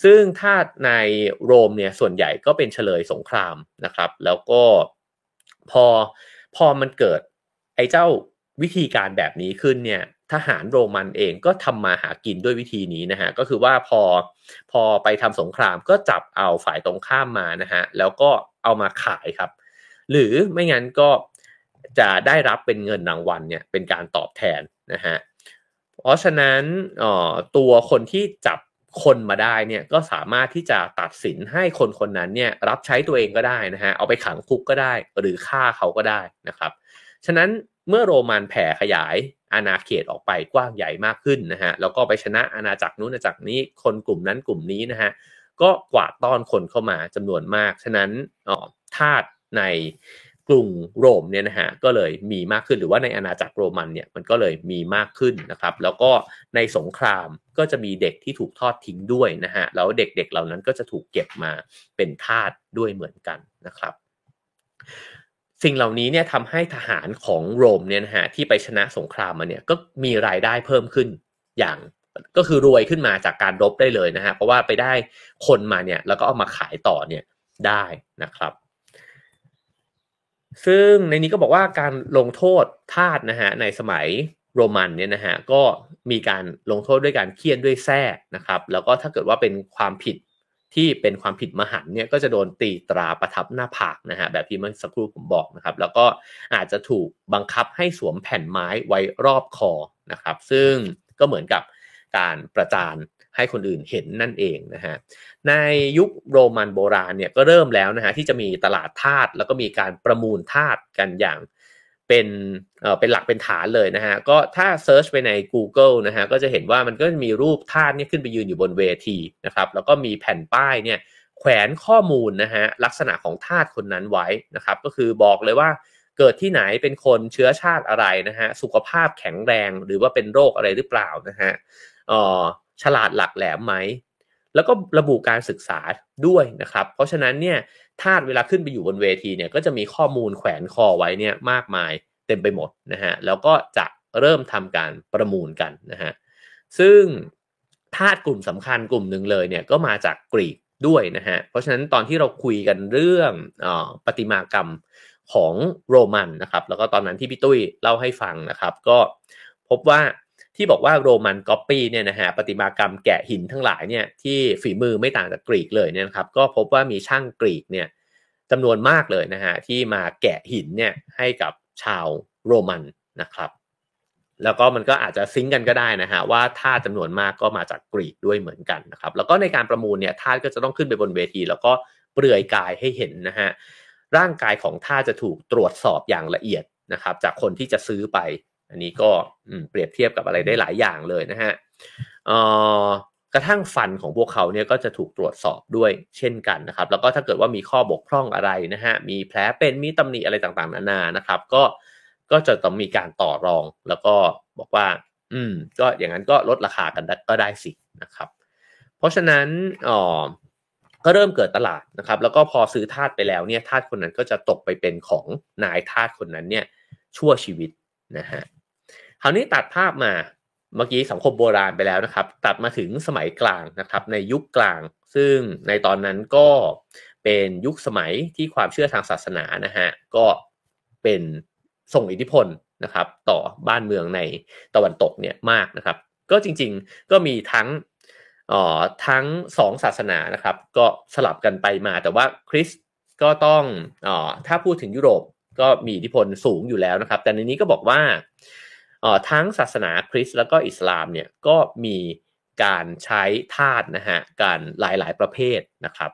ซึ่งทาสในโรมเนี่ยส่วนใหญ่ก็เป็นเฉลยสงครามนะครับ แล้วก็พอพอมันเกิดไอ้เจ้า วิธีการแบบนี้ขึ้นเนี่ยทหารโรมันเองก็ทำมาหากินด้วยวิธีนี้นะฮะก็คือว่าพอพอไปทำสงครามก็จับเอาฝ่ายตรงข้ามมานะฮะแล้วก็เอามาขายครับ หรือไม่งั้นก็จะได้รับเป็นเงินรางวัลเนี่ยเป็นการตอบแทนนะฮะเพราะฉะนั้นตัวคนที่จับคนมาได้เนี่ยก็สามารถที่จะตัดสินให้คนคนนั้นเนี่ยรับใช้ตัวเองก็ได้นะฮะเอาไปขังคุกก็ได้หรือฆ่าเขาก็ได้นะครับ ฉะนั้น เมื่อโรมันแผ่ขยายอาณาเขตออกไปกว้างใหญ่มากขึ้นนะฮะแล้วก็ไปชนะอาณาจักรนู้นอาณาจักรนี้คนกลุ่มนั้นกลุ่มนี้นะฮะก็กวาดต้อนคนเข้ามาจำนวนมาก ฉะนั้นอ๋อทาสในกรุงโรมเนี่ยนะฮะก็เลยมีมากขึ้นหรือว่าในอาณาจักรโรมันเนี่ยมันก็เลยมีมากขึ้นนะครับ แล้วก็ในสงครามก็จะมีเด็กที่ถูกทอดทิ้งด้วยนะฮะแล้วเด็กๆเหล่านั้นก็จะถูกเก็บมาเป็นทาสด้วยเหมือนกันนะครับ สิ่งเหล่านี้เนี่ยทำให้ทหารของโรมเนี่ยนะฮะที่ไปชนะสงครามมาเนี่ยก็มีรายได้เพิ่มขึ้นอย่างก็คือรวยขึ้นมาจากการรบได้เลยนะฮะเพราะว่าไปได้คนมาเนี่ยแล้วก็เอามาขายต่อเนี่ยได้นะครับ ซึ่งในนี้ก็บอกว่าการลงโทษทาสนะฮะในสมัยโรมันเนี่ยนะฮะก็มีการลงโทษด้วยการเคี่ยนด้วยแส้นะครับ แล้วก็ถ้าเกิดว่าเป็นความผิด ที่เป็นความผิดมหันเนี่ยก็จะโดนตีตราประทับหน้าผากนะฮะแบบที่เมื่อสักครู่ผมบอกนะครับ แล้วก็อาจจะถูกบังคับให้สวมแผ่นไม้ไว้รอบคอนะครับ ซึ่งก็เหมือนกับการประจานให้คนอื่นเห็นนั่นเองนะฮะในยุคโรมันโบราณเนี่ยก็เริ่มแล้วนะฮะที่จะมีตลาดทาสแล้วก็มีการประมูลทาสกันอย่าง เป็นเอ่อเป็นหลักเป็นฐานเลยนะฮะก็ถ้าเซิร์ชไปใน Google นะฮะก็จะเห็นว่ามันก็มีรูปทาสเนี่ยขึ้นไปยืนอยู่บนเวทีนะครับแล้วก็มีแผ่นป้ายเนี่ยแขวนข้อมูลนะฮะลักษณะของทาสคนนั้นไว้นะครับก็คือบอกเลยว่าเกิดที่ไหนเป็นคนเชื้อชาติอะไรนะฮะสุขภาพแข็งแรงหรือว่าเป็นโรคอะไรหรือเปล่านะฮะเอ่อฉลาดหลักแหลมไหม แล้วก็ระบุการศึกษาด้วยนะครับ เพราะฉะนั้นเนี่ยทาสเวลาขึ้นไปอยู่บนเวทีเนี่ยก็จะมีข้อมูลแขวนคอไว้เนี่ยมากมายเต็มไปหมดนะฮะแล้วก็จะเริ่มทำการประมูลกันนะฮะซึ่งทาสกลุ่มสำคัญกลุ่มหนึ่งเลยเนี่ยก็มาจากกรีกด้วยนะฮะเพราะฉะนั้นตอนที่เราคุยกันเรื่องอปฏิมากรรมของโรมันนะครับ แล้วก็ตอนนั้นที่พี่ตุ้ยเล่าให้ฟังนะครับ ก็พบว่า ที่บอกว่าโรมันก๊อปปี้เนี่ยนะฮะปฏิมากรรมแกะหินทั้งหลายเนี่ยที่ฝีมือไม่ต่างจากกรีกเลยเนี่ยครับก็พบว่ามีช่างกรีกเนี่ยจำนวนมากเลยนะฮะที่มาแกะหินเนี่ยให้กับชาวโรมันนะครับแล้วก็มันก็อาจจะซิงกันก็ได้นะฮะว่าท่าจำนวนมากก็มาจากกรีกด้วยเหมือนกันนะครับแล้วก็ในการประมูลเนี่ยท่าก็จะต้องขึ้นไปบนเวที แล้วก็เปลือยกายให้เห็นนะฮะร่างกายของท่าจะถูกตรวจสอบอย่างละเอียดนะครับจากคนที่จะซื้อไป อันนี้ก็เปรียบเทียบกับอะไรได้หลายอย่างเลยนะฮะกระทั่งฟันของพวกเขาเนี่ยก็จะถูกตรวจสอบด้วยเช่นกันนะครับ แล้วก็ถ้าเกิดว่ามีข้อบกพร่องอะไรนะฮะมีแผลเป็นมีตำหนิอะไรต่างๆนานานะครับ ก็ก็จะต้องมีการต่อรองแล้วก็บอกว่า อืม ก็อย่างนั้นก็ลดราคากันก็ได้สินะครับ เพราะฉะนั้นอ๋อก็เริ่มเกิดตลาดนะครับ แล้วก็พอซื้อทาสไปแล้วเนี่ยทาสคนนั้นก็จะตกไปเป็นของนายทาสคนนั้นเนี่ยชั่วชีวิตนะฮะ คราวนี้ตัดภาพมาเมื่อกี้สังคมโบราณไปแล้วนะครับ ตัดมาถึงสมัยกลางนะครับ ในยุคกลาง ซึ่งในตอนนั้นก็เป็นยุคสมัยที่ความเชื่อทางศาสนานะฮะก็เป็นส่งอิทธิพลนะครับ ต่อบ้านเมืองในตะวันตกเนี่ยมากนะครับ ก็จริงๆก็มีทั้งอ๋อทั้งสองศาสนานะครับ ก็สลับกันไปมา แต่ว่าคริสก็ต้องอ๋อถ้าพูดถึงยุโรปก็มีอิทธิพลสูงอยู่แล้วนะครับ แต่ในนี้ก็บอกว่า ทั้งศาสนาคริสต์แล้วก็อิสลามเนี่ยก็มีการใช้ทาสนะฮะการหลายๆประเภทนะครับ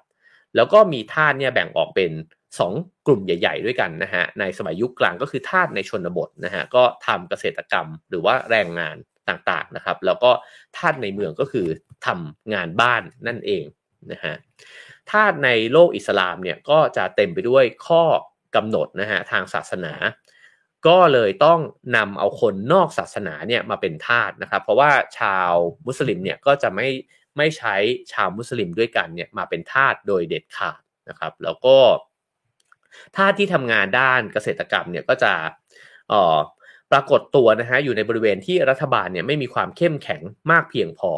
แล้วก็มีทาสเนี่ยแบ่งออกเป็น 2 กลุ่มใหญ่ ๆ ด้วยกันนะฮะในสมัยยุคกลางก็คือทาสในชนบทนะฮะก็ทำเกษตรกรรมหรือว่าแรงงานต่างๆนะครับ แล้วก็ทาสในเมืองก็คือทำงานบ้านนั่นเองนะฮะทาสในโลกอิสลามเนี่ยก็จะเต็มไปด้วยข้อกำหนดนะฮะทางศาสนา ก็เลยต้องนำเอาคนนอกศาสนาเนี่ยมาเป็นทาสนะครับ เพราะว่าชาวมุสลิมเนี่ยก็จะไม่ไม่ใช้ชาวมุสลิมด้วยกันเนี่ยมาเป็นทาสโดยเด็ดขาดนะครับ แล้วก็ทาสที่ทำงานด้านเกษตรกรรมเนี่ยก็จะออปรากฏตัวนะฮะอยู่ในบริเวณที่รัฐบาลเนี่ยไม่มีความเข้มแข็งมากเพียงพอ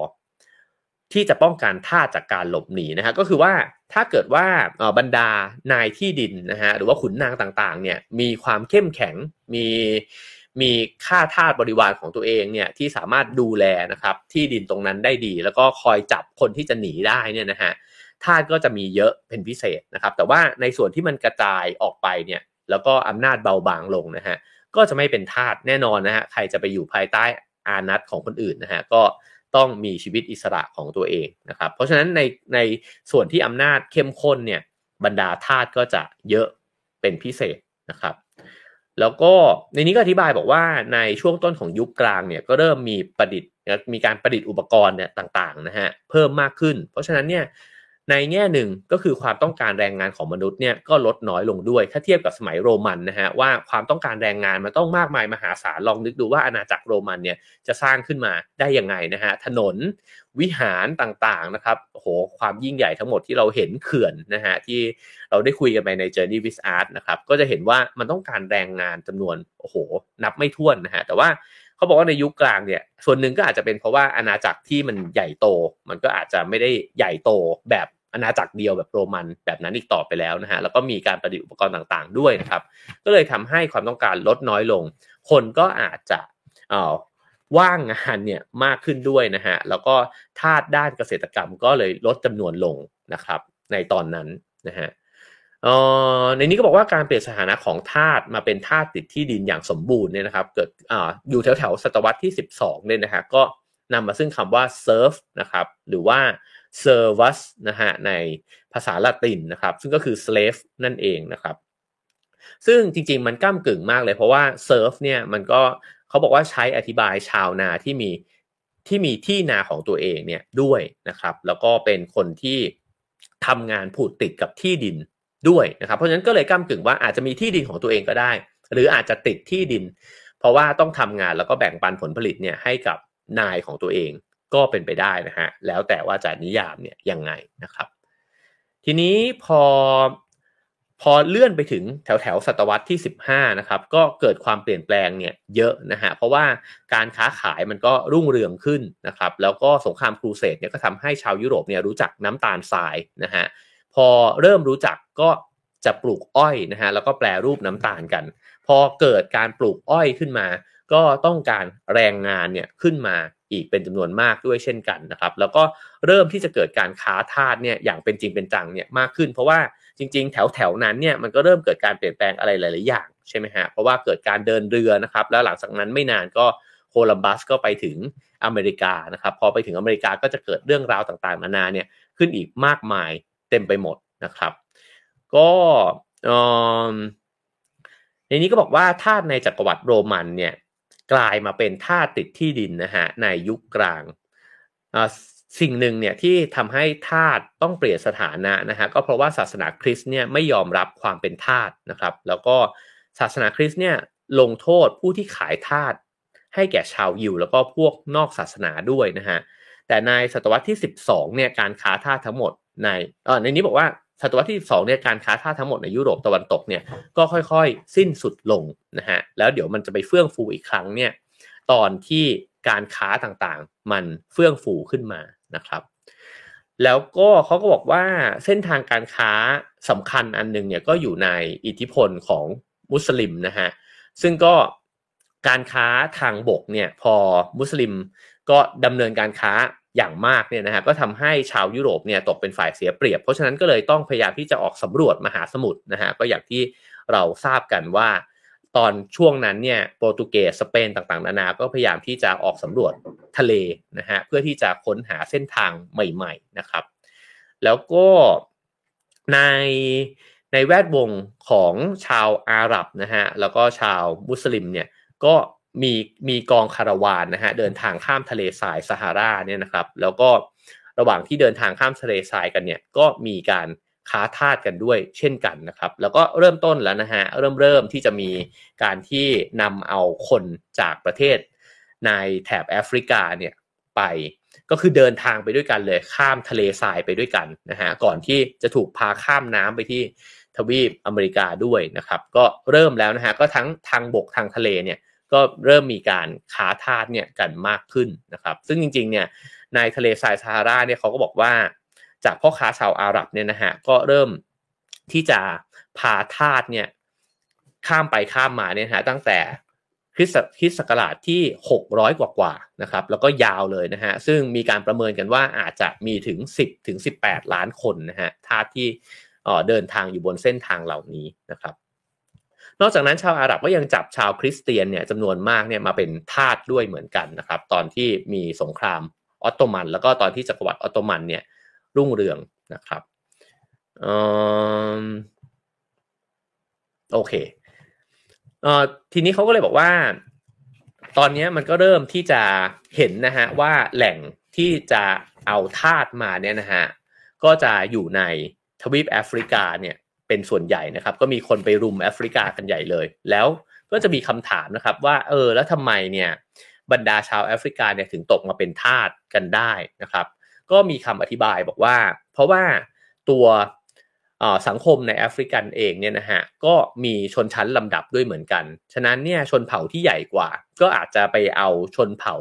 ที่จะป้องกันท่าจากการหลบหนีนะฮะก็คือว่าถ้าเกิดว่าบรรดานายที่ดินนะฮะหรือว่าขุนนางต่างๆเนี่ยมีความเข้มแข็งมีมีค่าทาสบริวารของตัวเองเนี่ยที่สามารถดูแลนะครับที่ดินตรงนั้นได้ดี แล้วก็คอยจับคนที่จะหนีได้เนี่ยนะฮะทาสก็จะมีเยอะเป็นพิเศษนะครับ แต่ว่าในส่วนที่มันกระจายออกไปเนี่ยแล้วก็อำนาจเบาบางลงนะฮะก็จะไม่เป็นทาสแน่นอนนะฮะใครจะไปอยู่ภายใต้อานัตของคนอื่นนะฮะก็ ต้องมีชีวิตอิสระของตัวเองนะครับ เพราะฉะนั้นในในส่วนที่อำนาจเข้มข้นเนี่ยบรรดาทาสก็จะเยอะเป็นพิเศษนะครับ แล้วก็ในนี้ก็อธิบายบอกว่าในช่วงต้นของยุคกลางเนี่ยก็เริ่มมีประดิษฐ์มีการประดิษฐ์อุปกรณ์เนี่ยต่างๆนะฮะเพิ่มมากขึ้น เพราะฉะนั้นเนี่ย ในแง่หนึ่งก็คือความต้องการแรงงานของมนุษย์เนี่ยก็ลดน้อยลงด้วย ถ้าเทียบกับสมัยโรมันนะฮะว่าความต้องการแรงงานมันต้องมากมายมหาศาลลองนึกดูว่าอาณาจักรโรมันเนี่ยจะสร้างขึ้นมาได้ยังไงนะฮะถนนวิหารต่างๆนะครับโหความยิ่งใหญ่ทั้งหมดที่เราเห็นเขื่อนนะฮะที่เราได้คุยกันไปใน Journey with Art นะครับก็จะเห็นว่ามันต้องการแรงงานจำนวนโอ้โห นับไม่ถ้วนนะฮะแต่ว่าเขาบอกว่าในยุคกลางเนี่ยส่วนหนึ่งก็อาจจะเป็นเพราะว่าอาณาจักรที่มันใหญ่โต มันก็อาจจะไม่ได้ใหญ่โตแบบ อาณาจักรเดียวแบบโรมันแบบนั้นอีกต่อไปแล้วนะฮะแล้วก็มีการประดิษฐ์อุปกรณ์ต่างๆด้วยนะครับ ก็เลยทำให้ความต้องการลดน้อยลง คนก็อาจจะเอ่อว่างงานเนี่ยมากขึ้นด้วยนะฮะแล้วก็ทาสด้านเกษตรกรรมก็เลยลดจำนวนลงนะครับ ในตอนนั้นนะฮะในนี้ก็บอกว่าการเปลี่ยนสถานะของทาสมาเป็นทาสติดที่ดินอย่างสมบูรณ์เนี่ยนะครับเกิดออยู่แถวแถวศตวรรษที่ 12เนี่ยนะฮะก็นำมาซึ่งคำว่า serf นะครับหรือว่า servus นะฮะในภาษาละตินนะครับ ซึ่งก็คือ slave นั่นเองนะครับ ซึ่งจริงๆมันก้ากึ่งมากเลยเพราะว่า serf เนี่ยมันก็เขาบอกว่าใช้อธิบายชาวนาที่มีที่มีที่นาของตัวเองเนี่ยด้วยนะครับ แล้วก็เป็นคนที่ทำงานผูดติดกับที่ดินด้วยนะครับ เพราะฉะนั้นก็เลยก้ากึ่งว่าอาจจะมีที่ดินของตัวเองก็ได้ หรืออาจจะติดที่ดิน เพราะว่าต้องทำงานแล้วก็แบ่งปันผลผลิตเนี่ยให้กับนายของตัวเอง ก็เป็นไปได้นะฮะแล้วแต่ว่าจะนิยามเนี่ยยังไงนะครับ ทีนี้พอพอเลื่อนไปถึงแถวแถวศตวรรษที่ 15นะครับก็เกิดความเปลี่ยนแปลงเนี่ยเยอะนะฮะเพราะว่าการค้าขายมันก็รุ่งเรืองขึ้นนะครับ แล้วก็สงครามครูเสดเนี่ยก็ทำให้ชาวยุโรปเนี่ยรู้จักน้ำตาลทรายนะฮะพอเริ่มรู้จักก็จะปลูกอ้อยนะฮะแล้วก็แปลรูปน้ำตาลกัน พอเกิดการปลูกอ้อยขึ้นมา ก็ต้องการแรงงานเนี่ยขึ้นมา อีกเป็นจำนวนมากด้วยเช่นกันนะครับ แล้วก็เริ่มที่จะเกิดการค้าทาสเนี่ยอย่างเป็นจริงเป็นจังเนี่ยมากขึ้น เพราะว่าจริง ๆ แถวแถวนั้นเนี่ยมันก็เริ่มเกิดการเปลี่ยนแปลงอะไรหลาย ๆ อย่างใช่ไหมฮะเพราะว่าเกิดการเดินเรือนะครับ แล้วหลังจากนั้นไม่นานก็โคลัมบัสก็ไปถึงอเมริกานะครับ พอไปถึงอเมริกาก็จะเกิดเรื่องราวต่างๆนานาเนี่ยขึ้นอีกมากมายเต็มไปหมดนะครับ ก็ในนี้ก็บอกว่าทาสในจักรวรรดิโรมันเนี่ย กลายมาเป็นท่าติดที่ดินนะฮะในยุคกลางสิ่งหนึ่งเนี่ยที่ทำให้ทาสต้องเปลี่ยนสถานะนะฮะก็เพราะว่าศาสนาคริสต์เนี่ยไม่ยอมรับความเป็นทาสนะครับ แล้วก็ศาสนาคริสต์เนี่ยลงโทษผู้ที่ขายทาสให้แก่ชาวยิวแล้วก็พวกนอกศาสนาด้วยนะฮะแต่ในศตวรรษที่ 12เนี่ยการค้าทาสทั้งหมดในเออในนี้บอกว่า ศตวรรษที่12เนี่ยการค้าทาสทั้งหมดในยุโรปตะวันตกเนี่ยก็ค่อยๆ สิ้นสุดลงนะฮะแล้วเดี๋ยวมันจะไปเฟื่องฟูอีกครั้งเนี่ยตอนที่การค้าต่างๆ มันเฟื่องฟูขึ้นมานะครับ แล้วก็เขาก็บอกว่าเส้นทางการค้าสำคัญอันนึงเนี่ยก็อยู่ในอิทธิพลของมุสลิมนะฮะซึ่งก็การค้าทางบกเนี่ยพอมุสลิมก็ดำเนินการค้า อย่างมากเนี่ยนะฮะก็ทำให้ชาวยุโรปเนี่ยตกเป็นฝ่ายเสียเปรียบ เพราะฉะนั้นก็เลยต้องพยายามที่จะออกสำรวจมหาสมุทรนะฮะก็อย่างที่เราทราบกันว่า ตอนช่วงนั้นเนี่ยโปรตุเกสสเปนต่างๆ นานาก็พยายามที่จะออกสำรวจทะเลนะฮะเพื่อที่จะค้นหาเส้นทางใหม่ๆนะครับ แล้วก็ในในแวดวงของชาวอาหรับนะฮะแล้วก็ชาวมุสลิมเนี่ยก็ มีมีกองคาราวานนะฮะเดินทางข้ามทะเลทรายซาฮาราเนี่ยนะครับ แล้วก็ระหว่างที่เดินทางข้ามทะเลทรายกันเนี่ยก็มีการค้าทาสกันด้วยเช่นกันนะครับ แล้วก็เริ่มต้นแล้วนะฮะเริ่มเริ่มที่จะมีการที่นำเอาคนจากประเทศในแถบแอฟริกาเนี่ยไปก็คือเดินทางไปด้วยกันเลยข้ามทะเลทรายไปด้วยกันนะฮะก่อนที่จะถูกพาข้ามน้ำไปที่ทวีปอเมริกาด้วยนะครับ ก็เริ่มแล้วนะฮะก็ทั้งทางบกทางทะเลเนี่ย ก็เริ่มมีการค้าทาสเนี่ยกันมากขึ้นนะครับ ซึ่งจริงๆเนี่ยในทะเลทรายซาฮาราเนี่ยเขาก็บอกว่า จากพ่อค้าชาวอาหรับเนี่ยนะฮะก็เริ่มที่จะพาทาสเนี่ยข้ามไปข้ามมาเนี่ยฮะตั้งแต่คริสคริสศักราชที่ 600 กว่ากว่านะครับ แล้วก็ยาวเลยนะฮะ ซึ่งมีการประเมินกันว่าอาจจะมีถึง 10 ถึง 18 ล้านคนนะฮะทาสที่เดินทางอยู่บนเส้นทางเหล่านี้นะครับ นอกจากนั้นชาวอาหรับก็ยังจับชาวคริสเตียนเนี่ยจำนวนมากเนี่ยมาเป็นทาสด้วยเหมือนกันนะครับ ตอนที่มีสงครามออตโตมัน แล้วก็ตอนที่จักรวรรดิออตโตมันเนี่ยรุ่งเรืองนะครับโอเคเอ่อทีนี้เขาก็เลยบอกว่า ตอนนี้มันก็เริ่มที่จะเห็นนะฮะว่าแหล่งที่จะเอาทาสมาเนี่ยนะฮะก็จะอยู่ในทวีปแอฟริกาเนี่ย เป็นส่วนใหญ่นะครับ ก็มีคนไปรุมแอฟริกากันใหญ่เลย แล้วก็จะมีคำถามนะครับ ว่าเออแล้วทำไมเนี่ยบรรดาชาวแอฟริกาเนี่ยถึงตกมาเป็นทาสกันได้นะครับ ก็มีคำอธิบายบอกว่า เพราะว่าตัวสังคมในแอฟริกันเองเนี่ยนะฮะก็มีชนชั้นลำดับด้วยเหมือนกัน ฉะนั้นเนี่ยชนเผ่าที่ใหญ่กว่า ก็อาจจะไปเอาชนเผ่า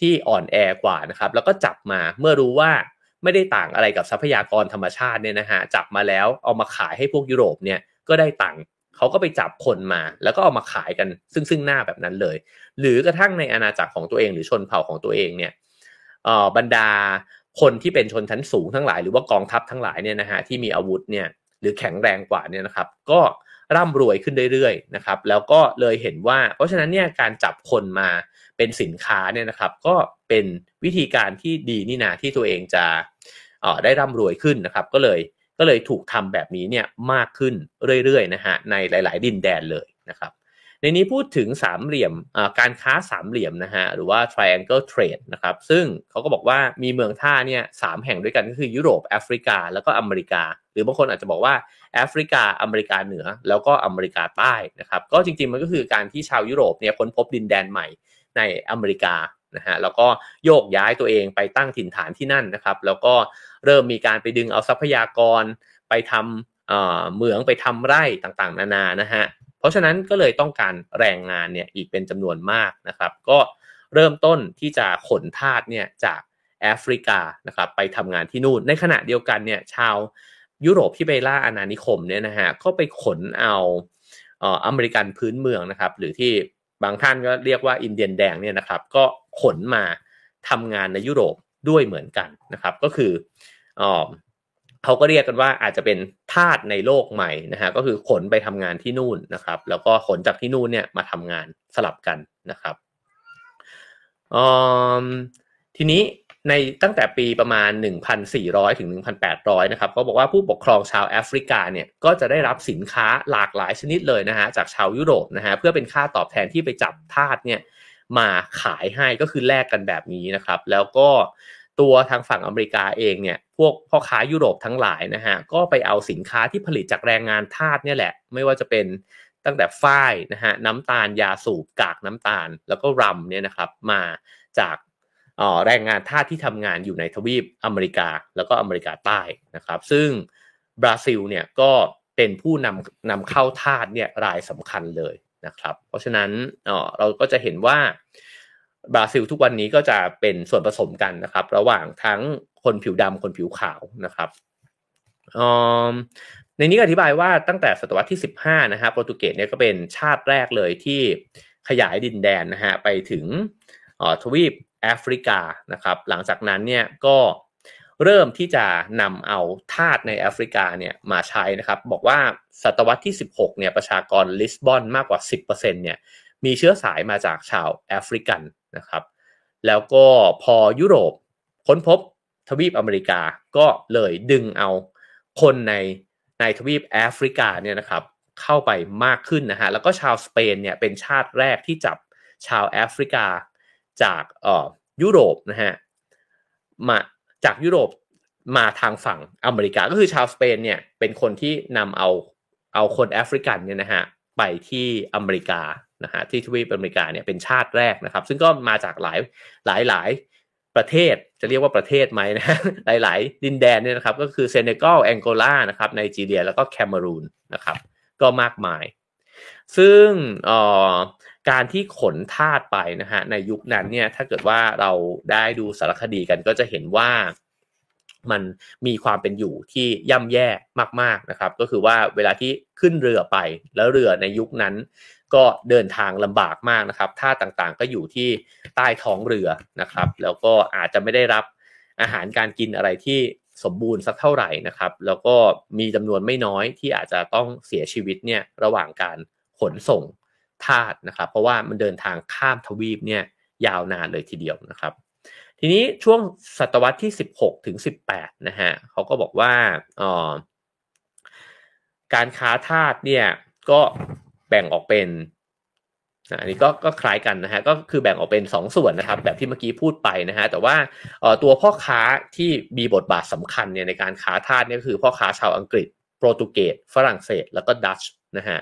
ที่อ่อนแอกว่านะครับ แล้วก็จับมาเมื่อรู้ว่า ไม่ได้ต่างอะไรกับทรัพยากรธรรมชาติเนี่ยนะฮะจับมาแล้วเอามาขายให้พวกยุโรปเนี่ยก็ได้ตังค์เขาก็ไปจับคนมา แล้วก็เอามาขายกันซึ่งซึ่งหน้าแบบนั้นเลย หรือกระทั่งในอาณาจักรของตัวเองหรือชนเผ่าของตัวเองเนี่ยบรรดาคนที่เป็นชนชั้นสูงทั้งหลาย หรือว่ากองทัพทั้งหลายเนี่ยนะฮะที่มีอาวุธเนี่ยหรือแข็งแรงกว่าเนี่ยนะครับ ก็ร่ำรวยขึ้นเรื่อยๆนะครับ แล้วก็เลยเห็นว่า เพราะฉะนั้นเนี่ยการจับคนมา เป็นสินค้าเนี่ยนะครับ ก็เป็นวิธีการที่ดีนี่นาที่ตัวเองจะได้ร่ำรวยขึ้นนะครับ ก็เลยก็เลยถูกทำแบบนี้เนี่ยมากขึ้นเรื่อยๆนะฮะในหลาย ๆ ดินแดนเลยนะครับในนี้พูดถึงสามเหลี่ยมการค้าสามเหลี่ยมนะฮะหรือว่า triangle trade นะครับซึ่งเขาก็บอกว่ามีเมืองท่าเนี่ยสามแห่งด้วยกันก็คือยุโรปแอฟริกา แล้วก็อเมริกา หรือบางคนอาจจะบอกว่าแอฟริกาอเมริกาเหนือ แล้วก็อเมริกาใต้นะครับก็จริงๆมันก็คือการที่ชาวยุโรปเนี่ยค้นพบดินแดนใหม่ ในอเมริกานะฮะแล้วก็โยกย้ายตัวเองไปตั้งถิ่นฐานที่นั่นนะครับ แล้วก็เริ่มมีการไปดึงเอาทรัพยากรไปทำเหมืองไปทำไร่ต่างๆ นานานะฮะเพราะฉะนั้นก็เลยต้องการแรงงานเนี่ยอีกเป็นจำนวนมากนะครับ ก็เริ่มต้นที่จะขนทาสเนี่ยจากแอฟริกานะครับไปทำงานที่นู่น ในขณะเดียวกันเนี่ยชาวยุโรปที่ไปล่าอาณานิคมเนี่ยนะฮะก็ไปขนเอาอเมริกันพื้นเมืองนะครับ หรือที่ บางท่านก็เรียกว่าอินเดียนแดงเนี่ยนะครับ ก็ขนมาทำงานในยุโรปด้วยเหมือนกันนะครับ ก็คือเขาก็เรียกกันว่าอาจจะเป็นทาสในโลกใหม่นะฮะก็คือขนไปทำงานที่นู่นนะครับ แล้วก็ขนจากที่นู่นเนี่ยมาทำงานสลับกันนะครับทีนี้ ในตั้งแต่ปีประมาณ 1,400 ถึง 1,800 นะครับก็บอกว่าผู้ปกครองชาวแอฟริกาเนี่ยก็จะได้รับสินค้าหลากหลายชนิดเลยนะฮะจากชาวยุโรปนะฮะเพื่อเป็นค่าตอบแทนที่ไปจับทาสเนี่ยมาขายให้ก็คือแลกกันแบบนี้นะครับ แล้วก็ตัวทางฝั่งอเมริกาเองเนี่ยพวกพ่อค้ายุโรปทั้งหลายนะฮะก็ไปเอาสินค้าที่ผลิตจากแรงงานทาสเนี่ยแหละ ไม่ว่าจะเป็นตั้งแต่ฝ้ายนะฮะน้ำตาลยาสูบกากน้ำตาล แล้วก็รัมเนี่ยนะครับมาจาก แรงงานทาสที่ทำงานอยู่ในทวีปอเมริกาแล้วก็อเมริกาใต้นะครับ ซึ่งบราซิลเนี่ยก็เป็นผู้นำนำเข้าทาสเนี่ยรายสำคัญเลยนะครับ เพราะฉะนั้นเราก็จะเห็นว่าบราซิลทุกวันนี้ก็จะเป็นส่วนผสมกันนะครับ ระหว่างทั้งคนผิวดำคนผิวขาวนะครับในนี้อธิบายว่าตั้งแต่ศตวรรษที่ 15 นะฮะโปรตุเกสเนี่ยก็เป็นชาติแรกเลยที่ขยายดินแดนนะฮะไปถึงทวีป แอฟริกานะครับหลังจากนั้นเนี่ยก็เริ่มที่จะนำเอาทาสในแอฟริกาเนี่ยมาใช้นะครับบอกว่าศตวรรษที่ 16เนี่ยประชากรลิสบอนมากกว่า 10%เนี่ยมีเชื้อสายมาจากชาวแอฟริกันนะครับแล้วก็พอยุโรปค้นพบทวีปอเมริกาก็เลยดึงเอาคนในในทวีปแอฟริกาเนี่ยนะครับเข้าไปมากขึ้นนะฮะแล้วก็ชาวสเปนเนี่ยเป็นชาติแรกที่จับชาวแอฟริกา จากเอ่อยุโรปนะฮะมาจากยุโรปมาทางฝั่งอเมริกาก็คือชาวสเปนเนี่ยเป็นคนที่นำเอาเอาคนแอฟริกันเนี่ยนะฮะไปที่อเมริกานะฮะที่ทวีปอเมริกาเนี่ยเป็นชาติแรกนะครับ ซึ่งก็มาจากหลายหลายหลายประเทศจะเรียกว่าประเทศไหมนะหลาย ๆ ดินแดนเนี่ยนะครับ ก็คือเซเนกัลแองโกลานะครับไนจีเรียแล้วก็แคเมรูนนะครับ ก็มากมาย ซึ่ง การที่ขนทาสไปนะฮะในยุคนั้นเนี่ยถ้าเกิดว่าเราได้ดูสารคดีกันก็จะเห็นว่ามันมีความเป็นอยู่ที่ย่ำแย่มากๆนะครับ ก็คือว่าเวลาที่ขึ้นเรือไป แล้วเรือในยุคนั้น ก็เดินทางลำบากมากนะครับท่าต่างๆก็อยู่ที่ใต้ท้องเรือนะครับ แล้วก็อาจจะไม่ได้รับอาหารการกินอะไรที่สมบูรณ์สักเท่าไหร่นะครับ แล้วก็มีจำนวนไม่น้อยที่อาจจะต้องเสียชีวิตเนี่ยระหว่างการขนส่ง ทาสนะครับ เพราะว่ามันเดินทางข้ามทวีปเนี่ยยาวนานเลยทีเดียวนะครับ ทีนี้ช่วงศตวรรษที่ 16 ถึง 18 นะฮะเขาก็บอกว่าออการค้าทาสเนี่ยก็แบ่งออกเป็นอันนี้ก็ก็คล้ายกันนะฮะก็คือแบ่งออกเป็น 2 ส่วนนะครับ แบบที่เมื่อกี้พูดไปนะฮะแต่ว่าตัวพ่อค้าที่มีบทบาทสำคัญเนี่ยในการค้าทาสเนี่ยคือพ่อค้าชาวอังกฤษ โปรตุเกสฝรั่งเศส แล้วก็ดัตช์นะฮะ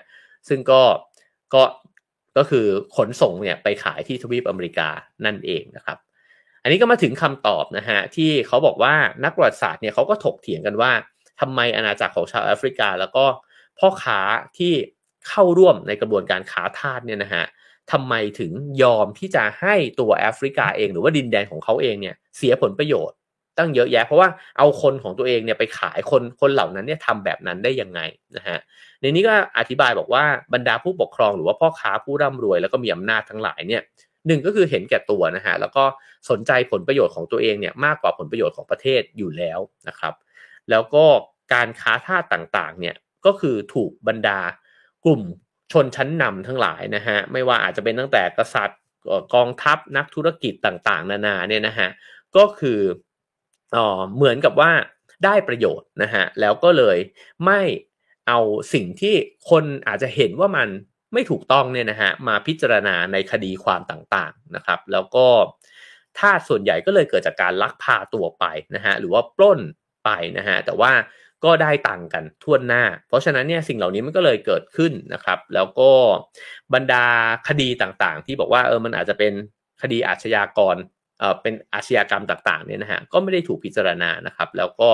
ซึ่งก็ก็ ก็คือขนส่งเนี่ยไปขายที่ทวีปอเมริกานั่นเองนะครับ อันนี้ก็มาถึงคำตอบนะฮะที่เขาบอกว่านักประวัติศาสตร์เนี่ยเขาก็ถกเถียงกันว่าทำไมอาณาจักรของชาวแอฟริกา แล้วก็พ่อค้าที่เข้าร่วมในกระบวนการค้าทาสเนี่ยนะฮะทำไมถึงยอมที่จะให้ตัวแอฟริกาเอง หรือว่าดินแดนของเขาเองเนี่ยเสียผลประโยชน์ ตั้งเยอะแยะ เพราะว่าเอาคนของตัวเองเนี่ยไปขายคนคนเหล่านั้นเนี่ยทำแบบนั้นได้ยังไงนะฮะในนี้ก็อธิบายบอกว่าบรรดาผู้ปกครองหรือว่าพ่อค้าผู้ร่ำรวย แล้วก็มีอำนาจทั้งหลายเนี่ยหนึ่งก็คือเห็นแก่ตัวนะฮะแล้วก็สนใจผลประโยชน์ของตัวเองเนี่ยมากกว่าผลประโยชน์ของประเทศอยู่แล้วนะครับ แล้วก็การค้าท่าต่างๆเนี่ยก็คือถูกบรรดากลุ่มชนชั้นนำทั้งหลายนะฮะไม่ว่าอาจจะเป็นตั้งแต่กษัตริย์กองทัพนักธุรกิจต่างๆ นานาเนี่ยนะฮะก็คือ เหมือนกับว่าได้ประโยชน์นะฮะแล้วก็เลยไม่เอาสิ่งที่คนอาจจะเห็นว่ามันไม่ถูกต้องเนี่ยนะฮะมาพิจารณาในคดีความต่างๆนะครับ แล้วก็ถ้าส่วนใหญ่ก็เลยเกิดจากการลักพาตัวไปนะฮะหรือว่าปล้นไปนะฮะแต่ว่าก็ได้ตังกันทั่วหน้า เพราะฉะนั้นเนี่ยสิ่งเหล่านี้มันก็เลยเกิดขึ้นนะครับ แล้วก็บรรดาคดีต่างๆ ที่บอกว่าเออมันอาจจะเป็นคดีอาชญากร เออเป็นอาชญากรรมต่างๆเนี่ยนะฮะก็ไม่ได้ถูกพิจารณานะครับ แล้วก็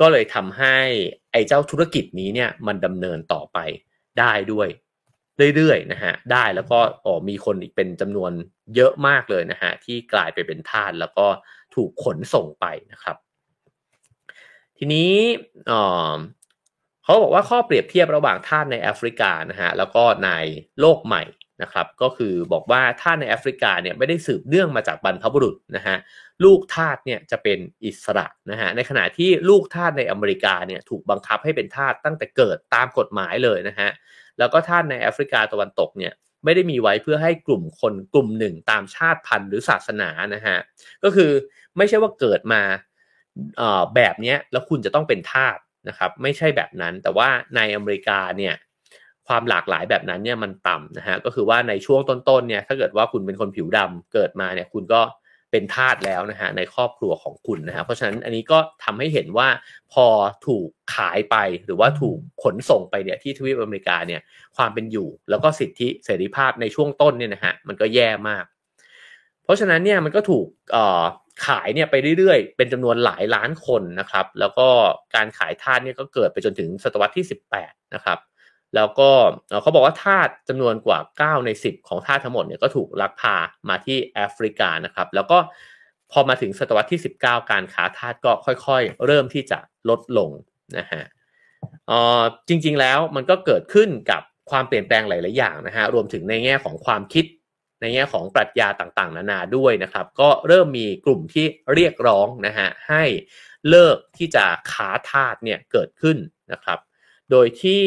ก็เลยทำให้ไอ้เจ้าธุรกิจนี้เนี่ยมันดำเนินต่อไปได้ด้วยเรื่อยๆนะฮะได้แล้วก็อ๋อมีคนอีกเป็นจำนวนเยอะมากเลยนะฮะที่กลายไปเป็นทาสแล้วก็ถูกขนส่งไปนะครับ ทีนี้เขาบอกว่าข้อเปรียบเทียบระหว่างทาสในแอฟริกานะฮะแล้วก็ในโลกใหม่ นะครับก็คือบอกว่าทาในแอฟริกาเนี่ยไม่ได้สืบเนื่องมาจากบรรพบุรุษนะฮะลูกทาสเนี่ยจะเป็นอิสระนะฮะในขณะที่ลูกทาสในอเมริกาเนี่ยถูกบังคับให้เป็นทาสตั้งแต่เกิดตามกฎหมายเลยนะฮะแล้วก็ท่านในแอฟริกาตะวันตกเนี่ยไม่ได้มีไว้เพื่อให้กลุ่มคนกลุ่มหนึ่งตามชาติพันธุ์หรือศาสนานะฮะก็คือไม่ใช่ว่าเกิดมาแบบนี้แล้วคุณจะต้องเป็นทาสนะครับไม่ใช่แบบนั้นแต่ว่าในอเมริกาเนี่ย ความหลากหลายแบบนั้นเนี่ยมันต่ำนะฮะก็คือว่าในช่วงต้นๆเนี่ยถ้าเกิดว่าคุณเป็นคนผิวดำเกิดมาเนี่ยคุณก็เป็นทาสแล้วนะฮะในครอบครัวของคุณนะฮะเพราะฉะนั้นอันนี้ก็ทำให้เห็นว่าพอถูกขายไปหรือว่าถูกขนส่งไปเนี่ยที่ทวีปอเมริกาเนี่ยความเป็นอยู่ แล้วก็สิทธิเสรีภาพในช่วงต้นเนี่ยนะฮะมันก็แย่มาก เพราะฉะนั้นเนี่ยมันก็ถูกขายเนี่ยไปเรื่อยๆ เป็นจำนวนหลายล้านคนนะครับ แล้วก็การขายทาสเนี่ยก็เกิดไปจนถึงศตวรรษที่ 18 นะครับ แล้วก็เขาบอกว่าทาสจำนวนกว่า 9 ใน 10 ของทาสทั้งหมดเนี่ยก็ถูกลักพามาที่แอฟริกานะครับ แล้วก็พอมาถึงศตวรรษที่ 19 การค้าทาสก็ค่อยๆ เริ่มที่จะลดลงนะฮะจริงๆแล้วมันก็เกิดขึ้นกับความเปลี่ยนแปลงหลายๆอย่างนะฮะรวมถึงในแง่ของความคิดในแง่ของปรัชญาต่างๆ นานาด้วยนะครับ ก็เริ่มมีกลุ่มที่เรียกร้องนะฮะให้เลิกที่จะค้าทาสเนี่ยเกิดขึ้นนะครับ โดยที่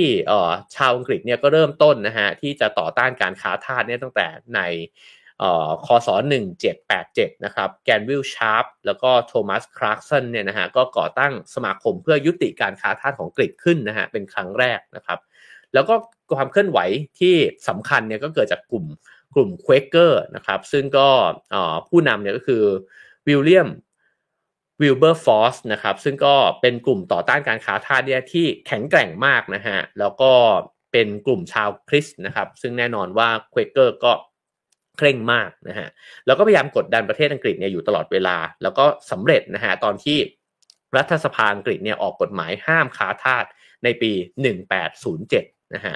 ชาวอังกฤษเนี่ยก็เริ่มต้นนะฮะที่จะต่อต้านการค้าทาสเนี่ยตั้งแต่ในคศ1787นะครับแกรนวิลล์ ชาร์ปแล้วก็โทมัสคลาร์กสันเนี่ยนะฮะก็ก่อตั้งสมาคมเพื่อยุติการค้าทาสของอังกฤษขึ้นนะฮะเป็นครั้งแรกนะครับแล้วก็ความเคลื่อนไหวที่สำคัญเนี่ยก็เกิดจากกลุ่มกลุ่มควเกอร์นะครับซึ่งก็ผู้นำเนี่ยก็คือวิลเลียม วิลเบอร์ฟอสนะครับซึ่งก็เป็นกลุ่มต่อต้านการค้าทาสเนี่ยที่แข็งแกร่งมากนะฮะแล้วก็เป็นกลุ่มชาวคริสต์นะครับซึ่งแน่นอนว่าควเกอร์ก็เคร่งมากนะฮะแล้วก็พยายามกดดันประเทศอังกฤษเนี่ยอยู่ตลอดเวลา แล้วก็สำเร็จนะฮะตอนที่รัฐสภาอังกฤษเนี่ยออกกฎหมายห้ามค้าทาสในปี 1807นะฮะ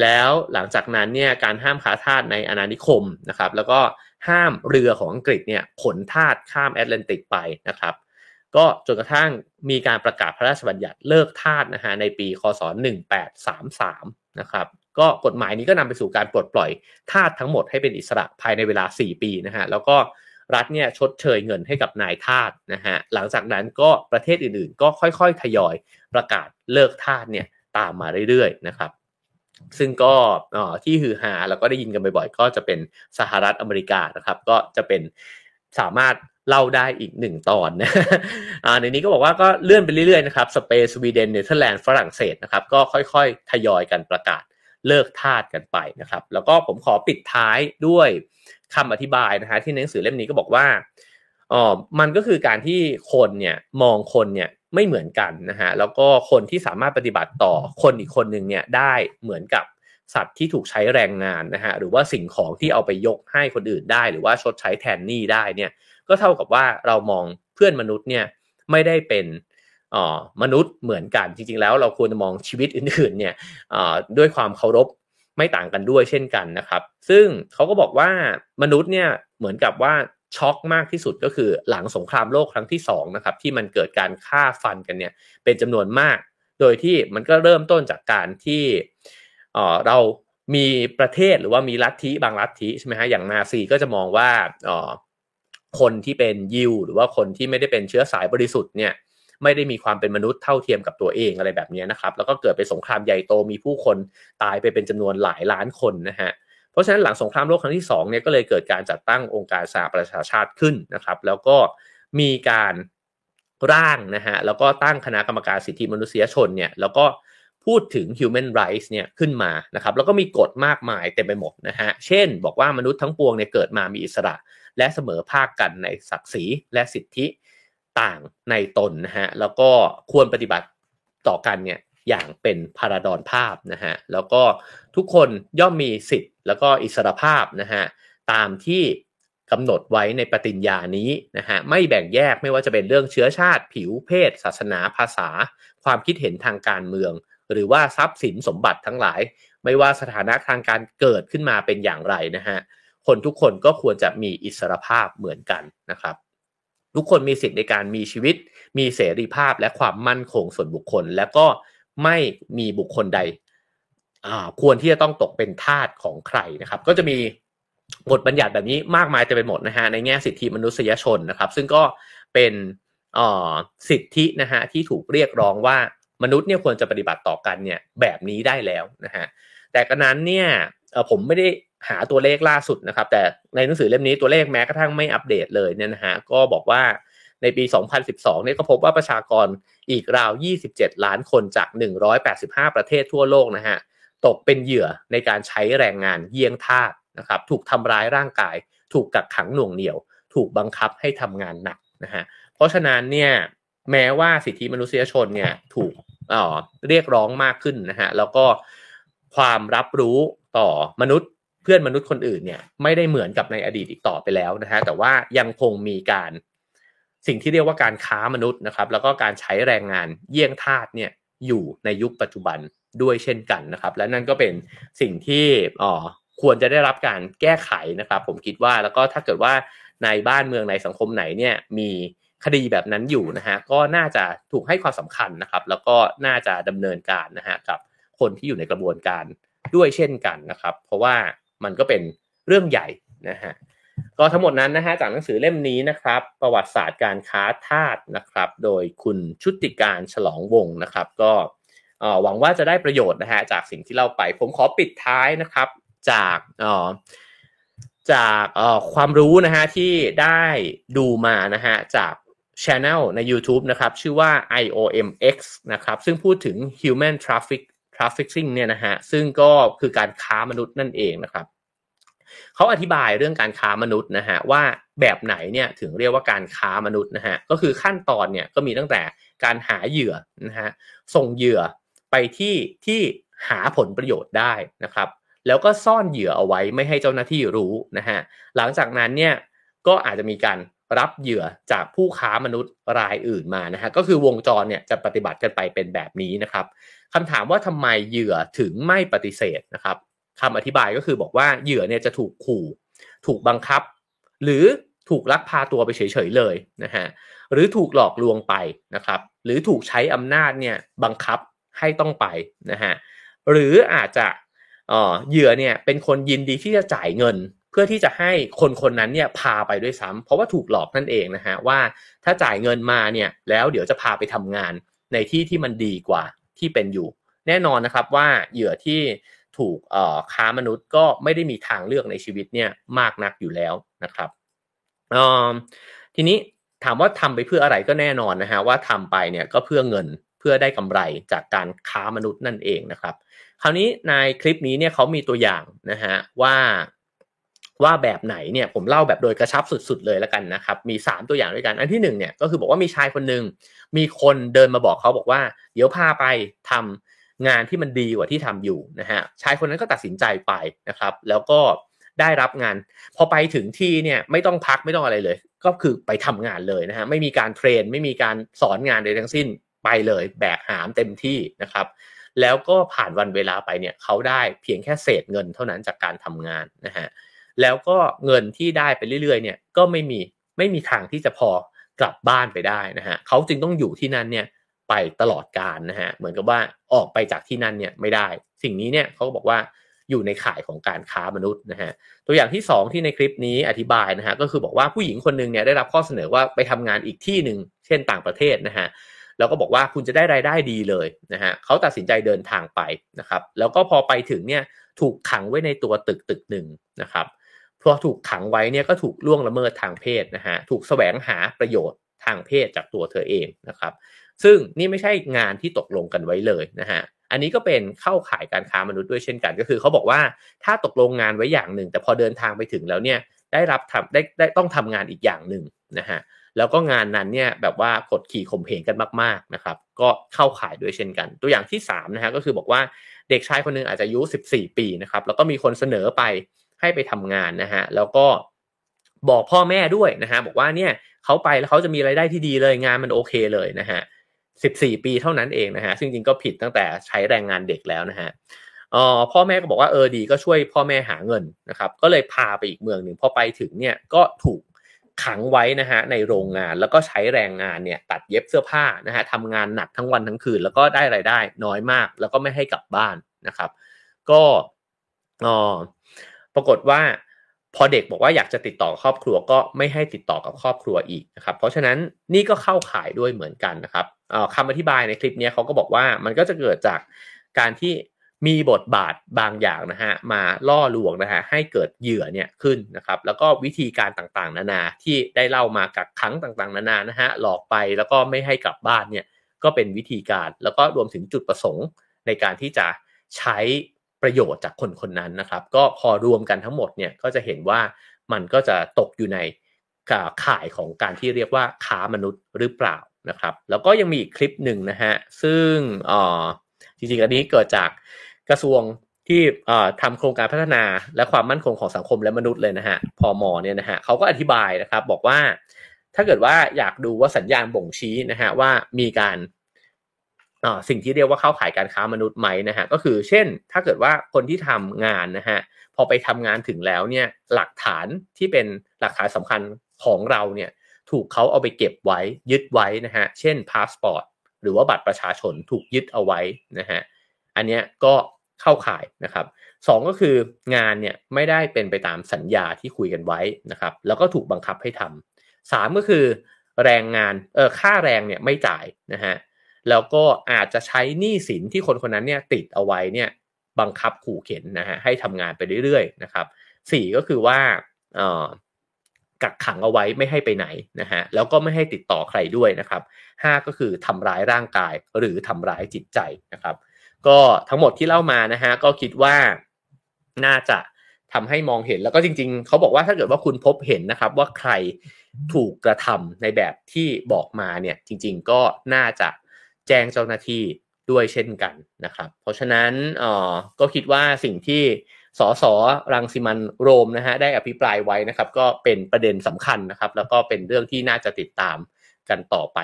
แล้วหลังจากนั้นเนี่ยการห้ามค้าทาสในอาณานิคมนะครับแล้วก็ ห้ามเรือของอังกฤษเนี่ยขนทาสข้ามแอตแลนติกไปนะครับ ก็จนกระทั่งมีการประกาศพระราชบัญญัติเลิกทาสนะฮะในปีคศ 1833 นะครับก็กฎหมายนี้ก็นำไปสู่การปลดปล่อยทาสทั้งหมดให้เป็นอิสระภายในเวลา 4 ปีนะฮะแล้วก็รัฐเนี่ยชดเชยเงินให้กับนายทาสนะฮะหลังจากนั้นก็ประเทศอื่นๆ ก็ค่อยๆ ทยอยประกาศเลิกทาสเนี่ยตามมาเรื่อยๆนะครับ ซึ่งก็ที่ฮือฮาแล้วก็ได้ยินกันบ่อยๆ ก็จะเป็นสหรัฐอเมริกานะครับ ก็จะเป็นสามารถเล่าได้อีกหนึ่งตอนนะในนี้ก็บอกว่าก็เลื่อนไปเรื่อยๆนะครับสเปนสวีเดนเนเธอร์แลนด์ฝรั่งเศสนะครับ ก็ค่อยๆ ทยอยกันประกาศเลิกทาสกันไปนะครับ แล้วก็ผมขอปิดท้ายด้วยคำอธิบายนะฮะที่ในหนังสือเล่มนี้ก็บอกว่าอ๋อมันก็คือการที่คนเนี่ยมองคนเนี่ย ไม่เหมือนกันนะฮะแล้วก็คนที่สามารถปฏิบัติต่อคนอีกคนหนึ่งเนี่ยได้เหมือนกับสัตว์ที่ถูกใช้แรงงานนะฮะหรือว่าสิ่งของที่เอาไปยกให้คนอื่นได้ หรือว่าชดใช้แทนหนี้ได้เนี่ยก็เท่ากับว่าเรามองเพื่อนมนุษย์เนี่ยไม่ได้เป็นมนุษย์เหมือนกันจริง ๆ แล้วเราควรจะมองชีวิตอื่นๆเนี่ยด้วยความเคารพไม่ต่างกันด้วยเช่นกันนะครับ ซึ่งเขาก็บอกว่ามนุษย์เนี่ยเหมือนกับว่า ช็อกมากที่สุดก็คือหลังสงครามโลกครั้งที่2นะครับที่มันเกิดการฆ่าฟันกันเนี่ยเป็นจำนวนมาก โดยที่มันก็เริ่มต้นจากการที่เรามีประเทศหรือว่ามีลัทธิบางลัทธิใช่ไหมฮะอย่างนาซีก็จะมองว่าคนที่เป็นยิวหรือว่าคนที่ไม่ได้เป็นเชื้อสายบริสุทธิ์เนี่ยไม่ได้มีความเป็นมนุษย์เท่าเทียมกับตัวเองอะไรแบบนี้นะครับ แล้วก็เกิดเป็นสงครามใหญ่โตมีผู้คนตายไปเป็นจำนวนหลายล้านคนนะฮะ เพราะฉะนั้นหลังสงครามโลกครั้งที่2เนี่ยก็เลยเกิดการจัดตั้งองค์การสหประชาชาติขึ้นนะครับ แล้วก็มีการร่างนะฮะแล้วก็ตั้งคณะกรรมการสิทธิมนุษยชนเนี่ยแล้วก็พูดถึง human rights เนี่ยขึ้นมานะครับแล้วก็มีกฎมากมายเต็มไปหมดนะฮะเช่น บอกว่ามนุษย์ทั้งปวงเนี่ยเกิดมามีอิสระ และเสมอภาคกันในศักดิ์ศรีและสิทธิต่างในตนนะฮะแล้วก็ควรปฏิบัติต่อกันเนี่ย อย่างเป็นพาราดอนภาพนะฮะแล้วก็ทุกคนย่อมมีสิทธิ์แล้วก็อิสรภาพนะฮะตามที่กำหนดไว้ในปฏิญญานี้นะฮะไม่แบ่งแยกไม่ว่าจะเป็นเรื่องเชื้อชาติ ผิวเพศ ศาสนาภาษา ความคิดเห็นทางการเมือง หรือว่าทรัพย์สินสมบัติทั้งหลาย ไม่ว่าสถานะทางการเกิดขึ้นมาเป็นอย่างไรนะฮะคนทุกคนก็ควรจะมีอิสรภาพเหมือนกันนะครับ ทุกคนมีสิทธิ์ในการมีชีวิต มีเสรีภาพและความมั่นคงส่วนบุคคล และก็ ไม่มีบุคคลใดควรที่จะต้องตกเป็นทาสของใครนะครับ ก็จะมีบทบัญญัติแบบนี้มากมายจะไปหมดนะฮะในแง่สิทธิมนุษยชนนะครับ ซึ่งก็เป็นสิทธินะฮะที่ถูกเรียกร้องว่ามนุษย์เนี่ยควรจะปฏิบัติต่อกันเนี่ยแบบนี้ได้แล้วนะฮะแต่กระนั้นเนี่ยผมไม่ได้หาตัวเลขล่าสุดนะครับ แต่ในหนังสือเล่มนี้ตัวเลขแม้กระทั่งไม่อัปเดตเลยเนี่ยนะฮะก็บอกว่าในปี 2012เนี่ยก็พบว่าประชากร อีกราว 27 ล้านคนจาก 185 ประเทศทั่วโลกนะฮะ ตกเป็นเหยื่อในการใช้แรงงานเยี่ยงทาสนะครับ ถูกทำร้ายร่างกาย ถูกกักขังหน่วงเหนี่ยว ถูกบังคับให้ทำงานหนักนะฮะ เพราะฉะนั้นเนี่ยแม้ว่าสิทธิมนุษยชนเนี่ยถูกเรียกร้องมากขึ้นนะฮะ แล้วก็ความรับรู้ต่อมนุษย์เพื่อนมนุษย์คนอื่นเนี่ยไม่ได้เหมือนกับในอดีตอีกต่อไปแล้วนะฮะ แต่ว่ายังคงมีการ สิ่งที่เรียกว่าการค้ามนุษย์นะครับ แล้วก็การใช้แรงงานเยี่ยงทาสเนี่ยอยู่ในยุคปัจจุบันด้วยเช่นกันนะครับ และนั่นก็เป็นสิ่งที่อ๋อควรจะได้รับการแก้ไขนะครับ ผมคิดว่าแล้วก็ถ้าเกิดว่าในบ้านเมืองในสังคมไหนเนี่ยมีคดีแบบนั้นอยู่นะฮะก็น่าจะถูกให้ความสำคัญนะครับ แล้วก็น่าจะดำเนินการนะฮะกับคนที่อยู่ในกระบวนการด้วยเช่นกันนะครับ เพราะว่ามันก็เป็นเรื่องใหญ่นะฮะ ก็ทั้งหมดนั้นนะฮะจากหนังสือเล่มนี้นะครับ ประวัติศาสตร์การค้าทาสนะครับ โดยคุณชุติการฉลองวงนะครับ ก็หวังว่าจะได้ประโยชน์นะฮะจากสิ่งที่เล่าไป ผมขอปิดท้ายนะครับจากจากความรู้นะฮะที่ได้ดูมานะฮะจากช anel ใน YouTube นะครับชื่อว่า IOMX นะครับซึ่งพูดถึง human traffic trafficking เนี่ยนะฮะซึ่งก็คือการค้ามนุษย์นั่นเองนะครับ เขาอธิบายเรื่องการค้ามนุษย์นะฮะว่าแบบไหนเนี่ยถึงเรียกว่าการค้ามนุษย์นะฮะก็คือขั้นตอนเนี่ยก็มีตั้งแต่การหาเหยื่อนะฮะส่งเหยื่อไปที่ที่หาผลประโยชน์ได้นะครับ แล้วก็ซ่อนเหยื่อเอาไว้ไม่ให้เจ้าหน้าที่รู้นะฮะหลังจากนั้นเนี่ยก็อาจจะมีการรับเหยื่อจากผู้ค้ามนุษย์รายอื่นมานะฮะก็คือวงจรเนี่ยจะปฏิบัติกันไปเป็นแบบนี้นะครับคำถามว่าทำไมเหยื่อถึงไม่ปฏิเสธนะครับ คำอธิบายก็คือบอกว่าเหยื่อเนี่ยจะถูกขู่ ถูกบังคับ หรือถูกลักพาตัวไปเฉยๆเลยนะฮะหรือถูกหลอกลวงไปนะครับ หรือถูกใช้อำนาจเนี่ยบังคับให้ต้องไปนะฮะหรืออาจจะเหยื่อเนี่ยเป็นคนยินดีที่จะจ่ายเงิน เพื่อที่จะให้คนคนนั้นเนี่ยพาไปด้วยซ้ำเพราะว่าถูกหลอกนั่นเองนะฮะว่าถ้าจ่ายเงินมาเนี่ยแล้วเดี๋ยวจะพาไปทำงานในที่ที่มันดีกว่าที่เป็นอยู่ แน่นอนนะครับว่าเหยื่อที่ ถูกค้ามนุษย์ก็ไม่ได้มีทางเลือกในชีวิตเนี่ยมากนักอยู่แล้วนะครับทีนี้ถามว่าทำไปเพื่ออะไรก็แน่นอนนะฮะว่าทำไปเนี่ยก็เพื่อเงินเพื่อได้กำไรจากการค้ามนุษย์นั่นเองนะครับ คราวนี้ในคลิปนี้เนี่ยเขามีตัวอย่างนะฮะว่าว่าแบบไหนเนี่ยผมเล่าแบบโดยกระชับสุดๆเลยแล้วกันนะครับ มี 3 ตัวอย่างด้วยกันอันที่1เนี่ยก็คือบอกว่ามีชายคนหนึ่งมีคนเดินมาบอกเขาบอกว่า เดี๋ยวพาไปทำ งานที่มันดีกว่าที่ทำอยู่นะฮะชายคนนั้นก็ตัดสินใจไปนะครับ แล้วก็ได้รับงาน พอไปถึงที่เนี่ยไม่ต้องพักไม่ต้องอะไรเลย ก็คือไปทำงานเลยนะฮะไม่มีการเทรน ไม่มีการสอนงานใดทั้งสิ้นไปเลยแบกหามเต็มที่นะครับ แล้วก็ผ่านวันเวลาไปเนี่ยเขาได้เพียงแค่เศษเงินเท่านั้นจากการทำงานนะฮะแล้วก็เงินที่ได้ไปเรื่อยๆเนี่ยก็ไม่มีไม่มีทางที่จะพอกลับบ้านไปได้นะฮะเขาจึงต้องอยู่ที่นั่นเนี่ย ไปตลอดกาลนะฮะเหมือนกับว่าออกไปจากที่นั่นเนี่ยไม่ได้ สิ่งนี้เนี่ยเขาก็บอกว่าอยู่ในข่ายของการค้ามนุษย์นะฮะตัวอย่างที่ 2 ที่ในคลิปนี้อธิบายนะฮะก็คือบอกว่าผู้หญิงคนหนึ่งเนี่ยได้รับข้อเสนอว่าไปทำงานอีกที่หนึ่งเช่นต่างประเทศนะฮะแล้วก็บอกว่าคุณจะได้รายได้ดีเลยนะฮะเขาตัดสินใจเดินทางไปนะครับแล้วก็พอไปถึงเนี่ยถูกขังไว้ในตัวตึกตึกหนึ่งนะครับพอถูกขังไว้เนี่ยก็ถูกล่วงละเมิดทางเพศนะฮะถูกแสวงหาประโยชน์ทางเพศจากตัวเธอเองนะครับ ซึ่งนี่ไม่ใช่งานที่ตกลงกันไว้เลยนะฮะอันนี้ก็เป็นเข้าข่ายการค้ามนุษย์ด้วยเช่นกัน ก็คือเขาบอกว่าถ้าตกลงงานไว้อย่างหนึ่ง แต่พอเดินทางไปถึงแล้วเนี่ยได้รับทำได้ได้ต้องทำงานอีกอย่างหนึ่งนะฮะแล้วก็งานนั้นเนี่ยแบบว่ากดขี่ข่มเหงกันมากๆนะครับ ก็เข้าข่ายด้วยเช่นกัน ตัวอย่างที่3นะฮะก็คือบอกว่าเด็กชายคนนึงอาจจะอายุ 14 ปีนะครับแล้วก็มีคนเสนอไปให้ไปทำงานนะฮะแล้วก็บอกพ่อแม่ด้วยนะฮะบอกว่าเนี่ยเขาไปแล้วเขาจะมีไรายได้ที่ดีเลยงานมันโอเคเลยนะฮะ 14 ปีเท่านั้นเองนะฮะซึ่งจริงก็ผิดตั้งแต่ใช้แรงงานเด็กแล้วนะฮะอ๋อพ่อแม่ก็บอกว่าเออดีก็ช่วยพ่อแม่หาเงินนะครับก็เลยพาไปอีกเมืองหนึ่งพอไปถึงเนี่ยก็ถูกขังไว้นะฮะในโรงงานแล้วก็ใช้แรงงานเนี่ยตัดเย็บเสื้อผ้านะฮะทำงานหนักทั้งวันทั้งคืน แล้วก็ได้ไรายได้น้อยมาก แล้วก็ไม่ให้กลับบ้านนะครับ ก็อ๋อปรากฏว่า พอเด็กบอกว่าอยากจะติดต่อครอบครัวก็ไม่ให้ติดต่อกับครอบครัวอีกนะครับ เพราะฉะนั้นนี่ก็เข้าข่ายด้วยเหมือนกันนะครับคำอธิบายในคลิปนี้เขาก็บอกว่ามันก็จะเกิดจากการที่มีบทบาทบางอย่างนะฮะมาล่อลวงนะฮะให้เกิดเหยื่อเนี่ยขึ้นนะครับ แล้วก็วิธีการต่างๆ นานาที่ได้เล่ามากับครั้งต่างๆ นานานะฮะหลอกไปแล้วก็ไม่ให้กลับบ้านเนี่ยก็เป็นวิธีการแล้วก็รวมถึงจุดประสงค์ในการที่จะใช้ ประโยชน์จากคนคนนั้นนะครับ ก็พอรวมกันทั้งหมดเนี่ยก็จะเห็นว่ามันก็จะตกอยู่ในข่ายของการที่เรียกว่าค้ามนุษย์หรือเปล่านะครับ แล้วก็ยังมีอีกคลิปหนึ่งนะฮะซึ่งอ๋อจริงๆอันนี้เกิดจากกระทรวงที่ทำโครงการพัฒนาและความมั่นคงของสังคมและมนุษย์เลยนะฮะพอมอเนี่ยนะฮะเขาก็อธิบายนะครับบอกว่าถ้าเกิดว่าอยากดูว่าสัญญาณบ่งชี้นะฮะว่ามีการ สิ่งที่เรียกว่าเข้าข่ายการค้ามนุษย์ไหมนะฮะก็คือเช่น ถ้าเกิดว่าคนที่ทำงานนะฮะพอไปทำงานถึงแล้วเนี่ยหลักฐานที่เป็นหลักฐานสำคัญของเราเนี่ยถูกเขาเอาไปเก็บไว้ยึดไว้นะฮะเช่นพาสปอร์ตหรือว่าบัตรประชาชนถูกยึดเอาไว้นะฮะอันนี้ก็เข้าข่ายนะครับสองก็คืองานเนี่ยไม่ได้เป็นไปตามสัญญาที่คุยกันไว้นะครับแล้วก็ถูกบังคับให้ทำสามก็คือ แรงงานเออค่าแรงเนี่ยไม่จ่ายนะฮะ แล้วก็อาจจะใช้หนี้สินที่คนคนนั้นเนี่ยติดเอาไว้เนี่ยบังคับขู่เข็นนะฮะให้ทำงานไปเรื่อยๆนะครับสี่ก็คือว่าเออกักขังเอาไว้ไม่ให้ไปไหนนะฮะแล้วก็ไม่ให้ติดต่อใครด้วยนะครับห้าก็คือทำร้ายร่างกายหรือทำร้ายจิตใจนะครับ ก็ทั้งหมดที่เล่ามานะฮะก็คิดว่าน่าจะทำให้มองเห็นแล้วก็จริง ๆ เขาบอกว่าถ้าเกิดว่าคุณพบเห็นนะครับว่าใครถูกกระทำในแบบที่บอกมาเนี่ยจริง ๆ ก็น่าจะ แจ้งเจ้าหน้าที่ด้วยเช่นกันนะครับ เพราะฉะนั้นเอ่อก็คิดว่าสิ่งที่สสรังสิมันโรมนะฮะได้อภิปรายไว้นะครับ ก็เป็นประเด็นสำคัญนะครับ แล้วก็เป็นเรื่องที่น่าจะติดตามกันต่อไป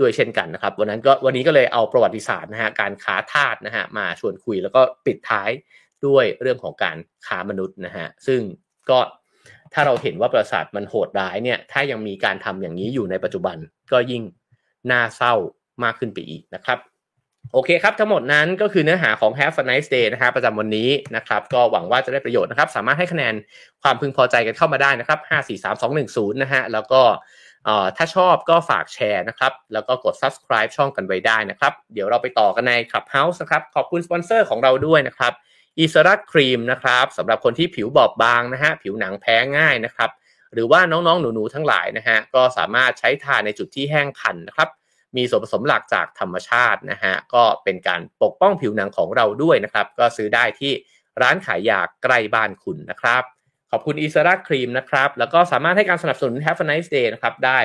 ด้วยเช่นกันนะครับ วันนั้นก็วันนี้ก็เลยเอาประวัติศาสตร์นะฮะการค้าทาสนะฮะมาชวนคุยแล้วก็ปิดท้ายด้วยเรื่องของการค้ามนุษย์นะฮะซึ่งก็ถ้าเราเห็นว่าประสาทมันโหดร้ายเนี่ย ถ้ายังมีการทำอย่างนี้อยู่ในปัจจุบันก็ยิ่งน่าเศร้า มากขึ้นไปอีกนะครับโอเคครับ ทั้งหมดนั้นก็คือเนื้อหาของ Have a nice day นะฮะประจำวันนี้นะครับ ก็หวังว่าจะได้ประโยชน์นะครับ สามารถให้คะแนนความพึงพอใจกันเข้ามาได้นะครับ5 4 3 2 1 0นะฮะแล้วก็ถ้าชอบก็ฝากแชร์นะครับ แล้วก็กด subscribe ช่องกันไว้ได้นะครับ เดี๋ยวเราไปต่อกันใน Clubhouse นะครับ ขอบคุณสปอนเซอร์ของเราด้วยนะครับอีสรัตครีมนะครับสำหรับคนที่ผิวบอบบางนะฮะผิวหนังแพ้ง่ายนะครับ หรือว่าน้องๆหนูๆทั้งหลายนะฮะก็สามารถใช้ทาในจุดที่แห้งคันนะครับ มีส่วนผสมหลักจากธรรมชาตินะฮะก็เป็นการปกป้องผิวหนังของเราด้วยนะครับ ก็ซื้อได้ที่ร้านขายยาใกล้บ้านคุณนะครับ ขอบคุณอีสรัตครีมนะครับ แล้วก็สามารถให้การสนับสนุน Have a nice day นะครับ ได้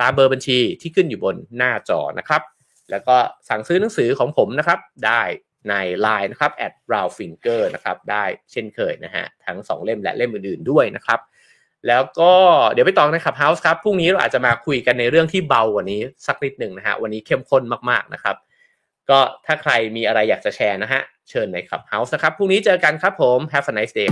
ตามเบอร์บัญชีที่ขึ้นอยู่บนหน้าจอนะครับ แล้วก็สั่งซื้อหนังสือของผมนะครับ ได้ใน Line นะครับ at r o u finger นะครับ ได้เช่นเคยนะฮะ ทั้ง 2 เล่มและเล่มอื่นๆด้วยนะครับ แล้วก็เดี๋ยวไปต่อในขับเฮาส์ครับพรุ่งนี้เราอาจจะมาคุยกันในเรื่องที่เบากว่านี้สักนิดหนึ่งนะฮะวันนี้เข้มข้นมากๆนะครับ ก็ถ้าใครมีอะไรอยากจะแชร์นะฮะเชิญในขับเฮาส์นะครับพรุ่งนี้เจอกันครับผม Have a nice day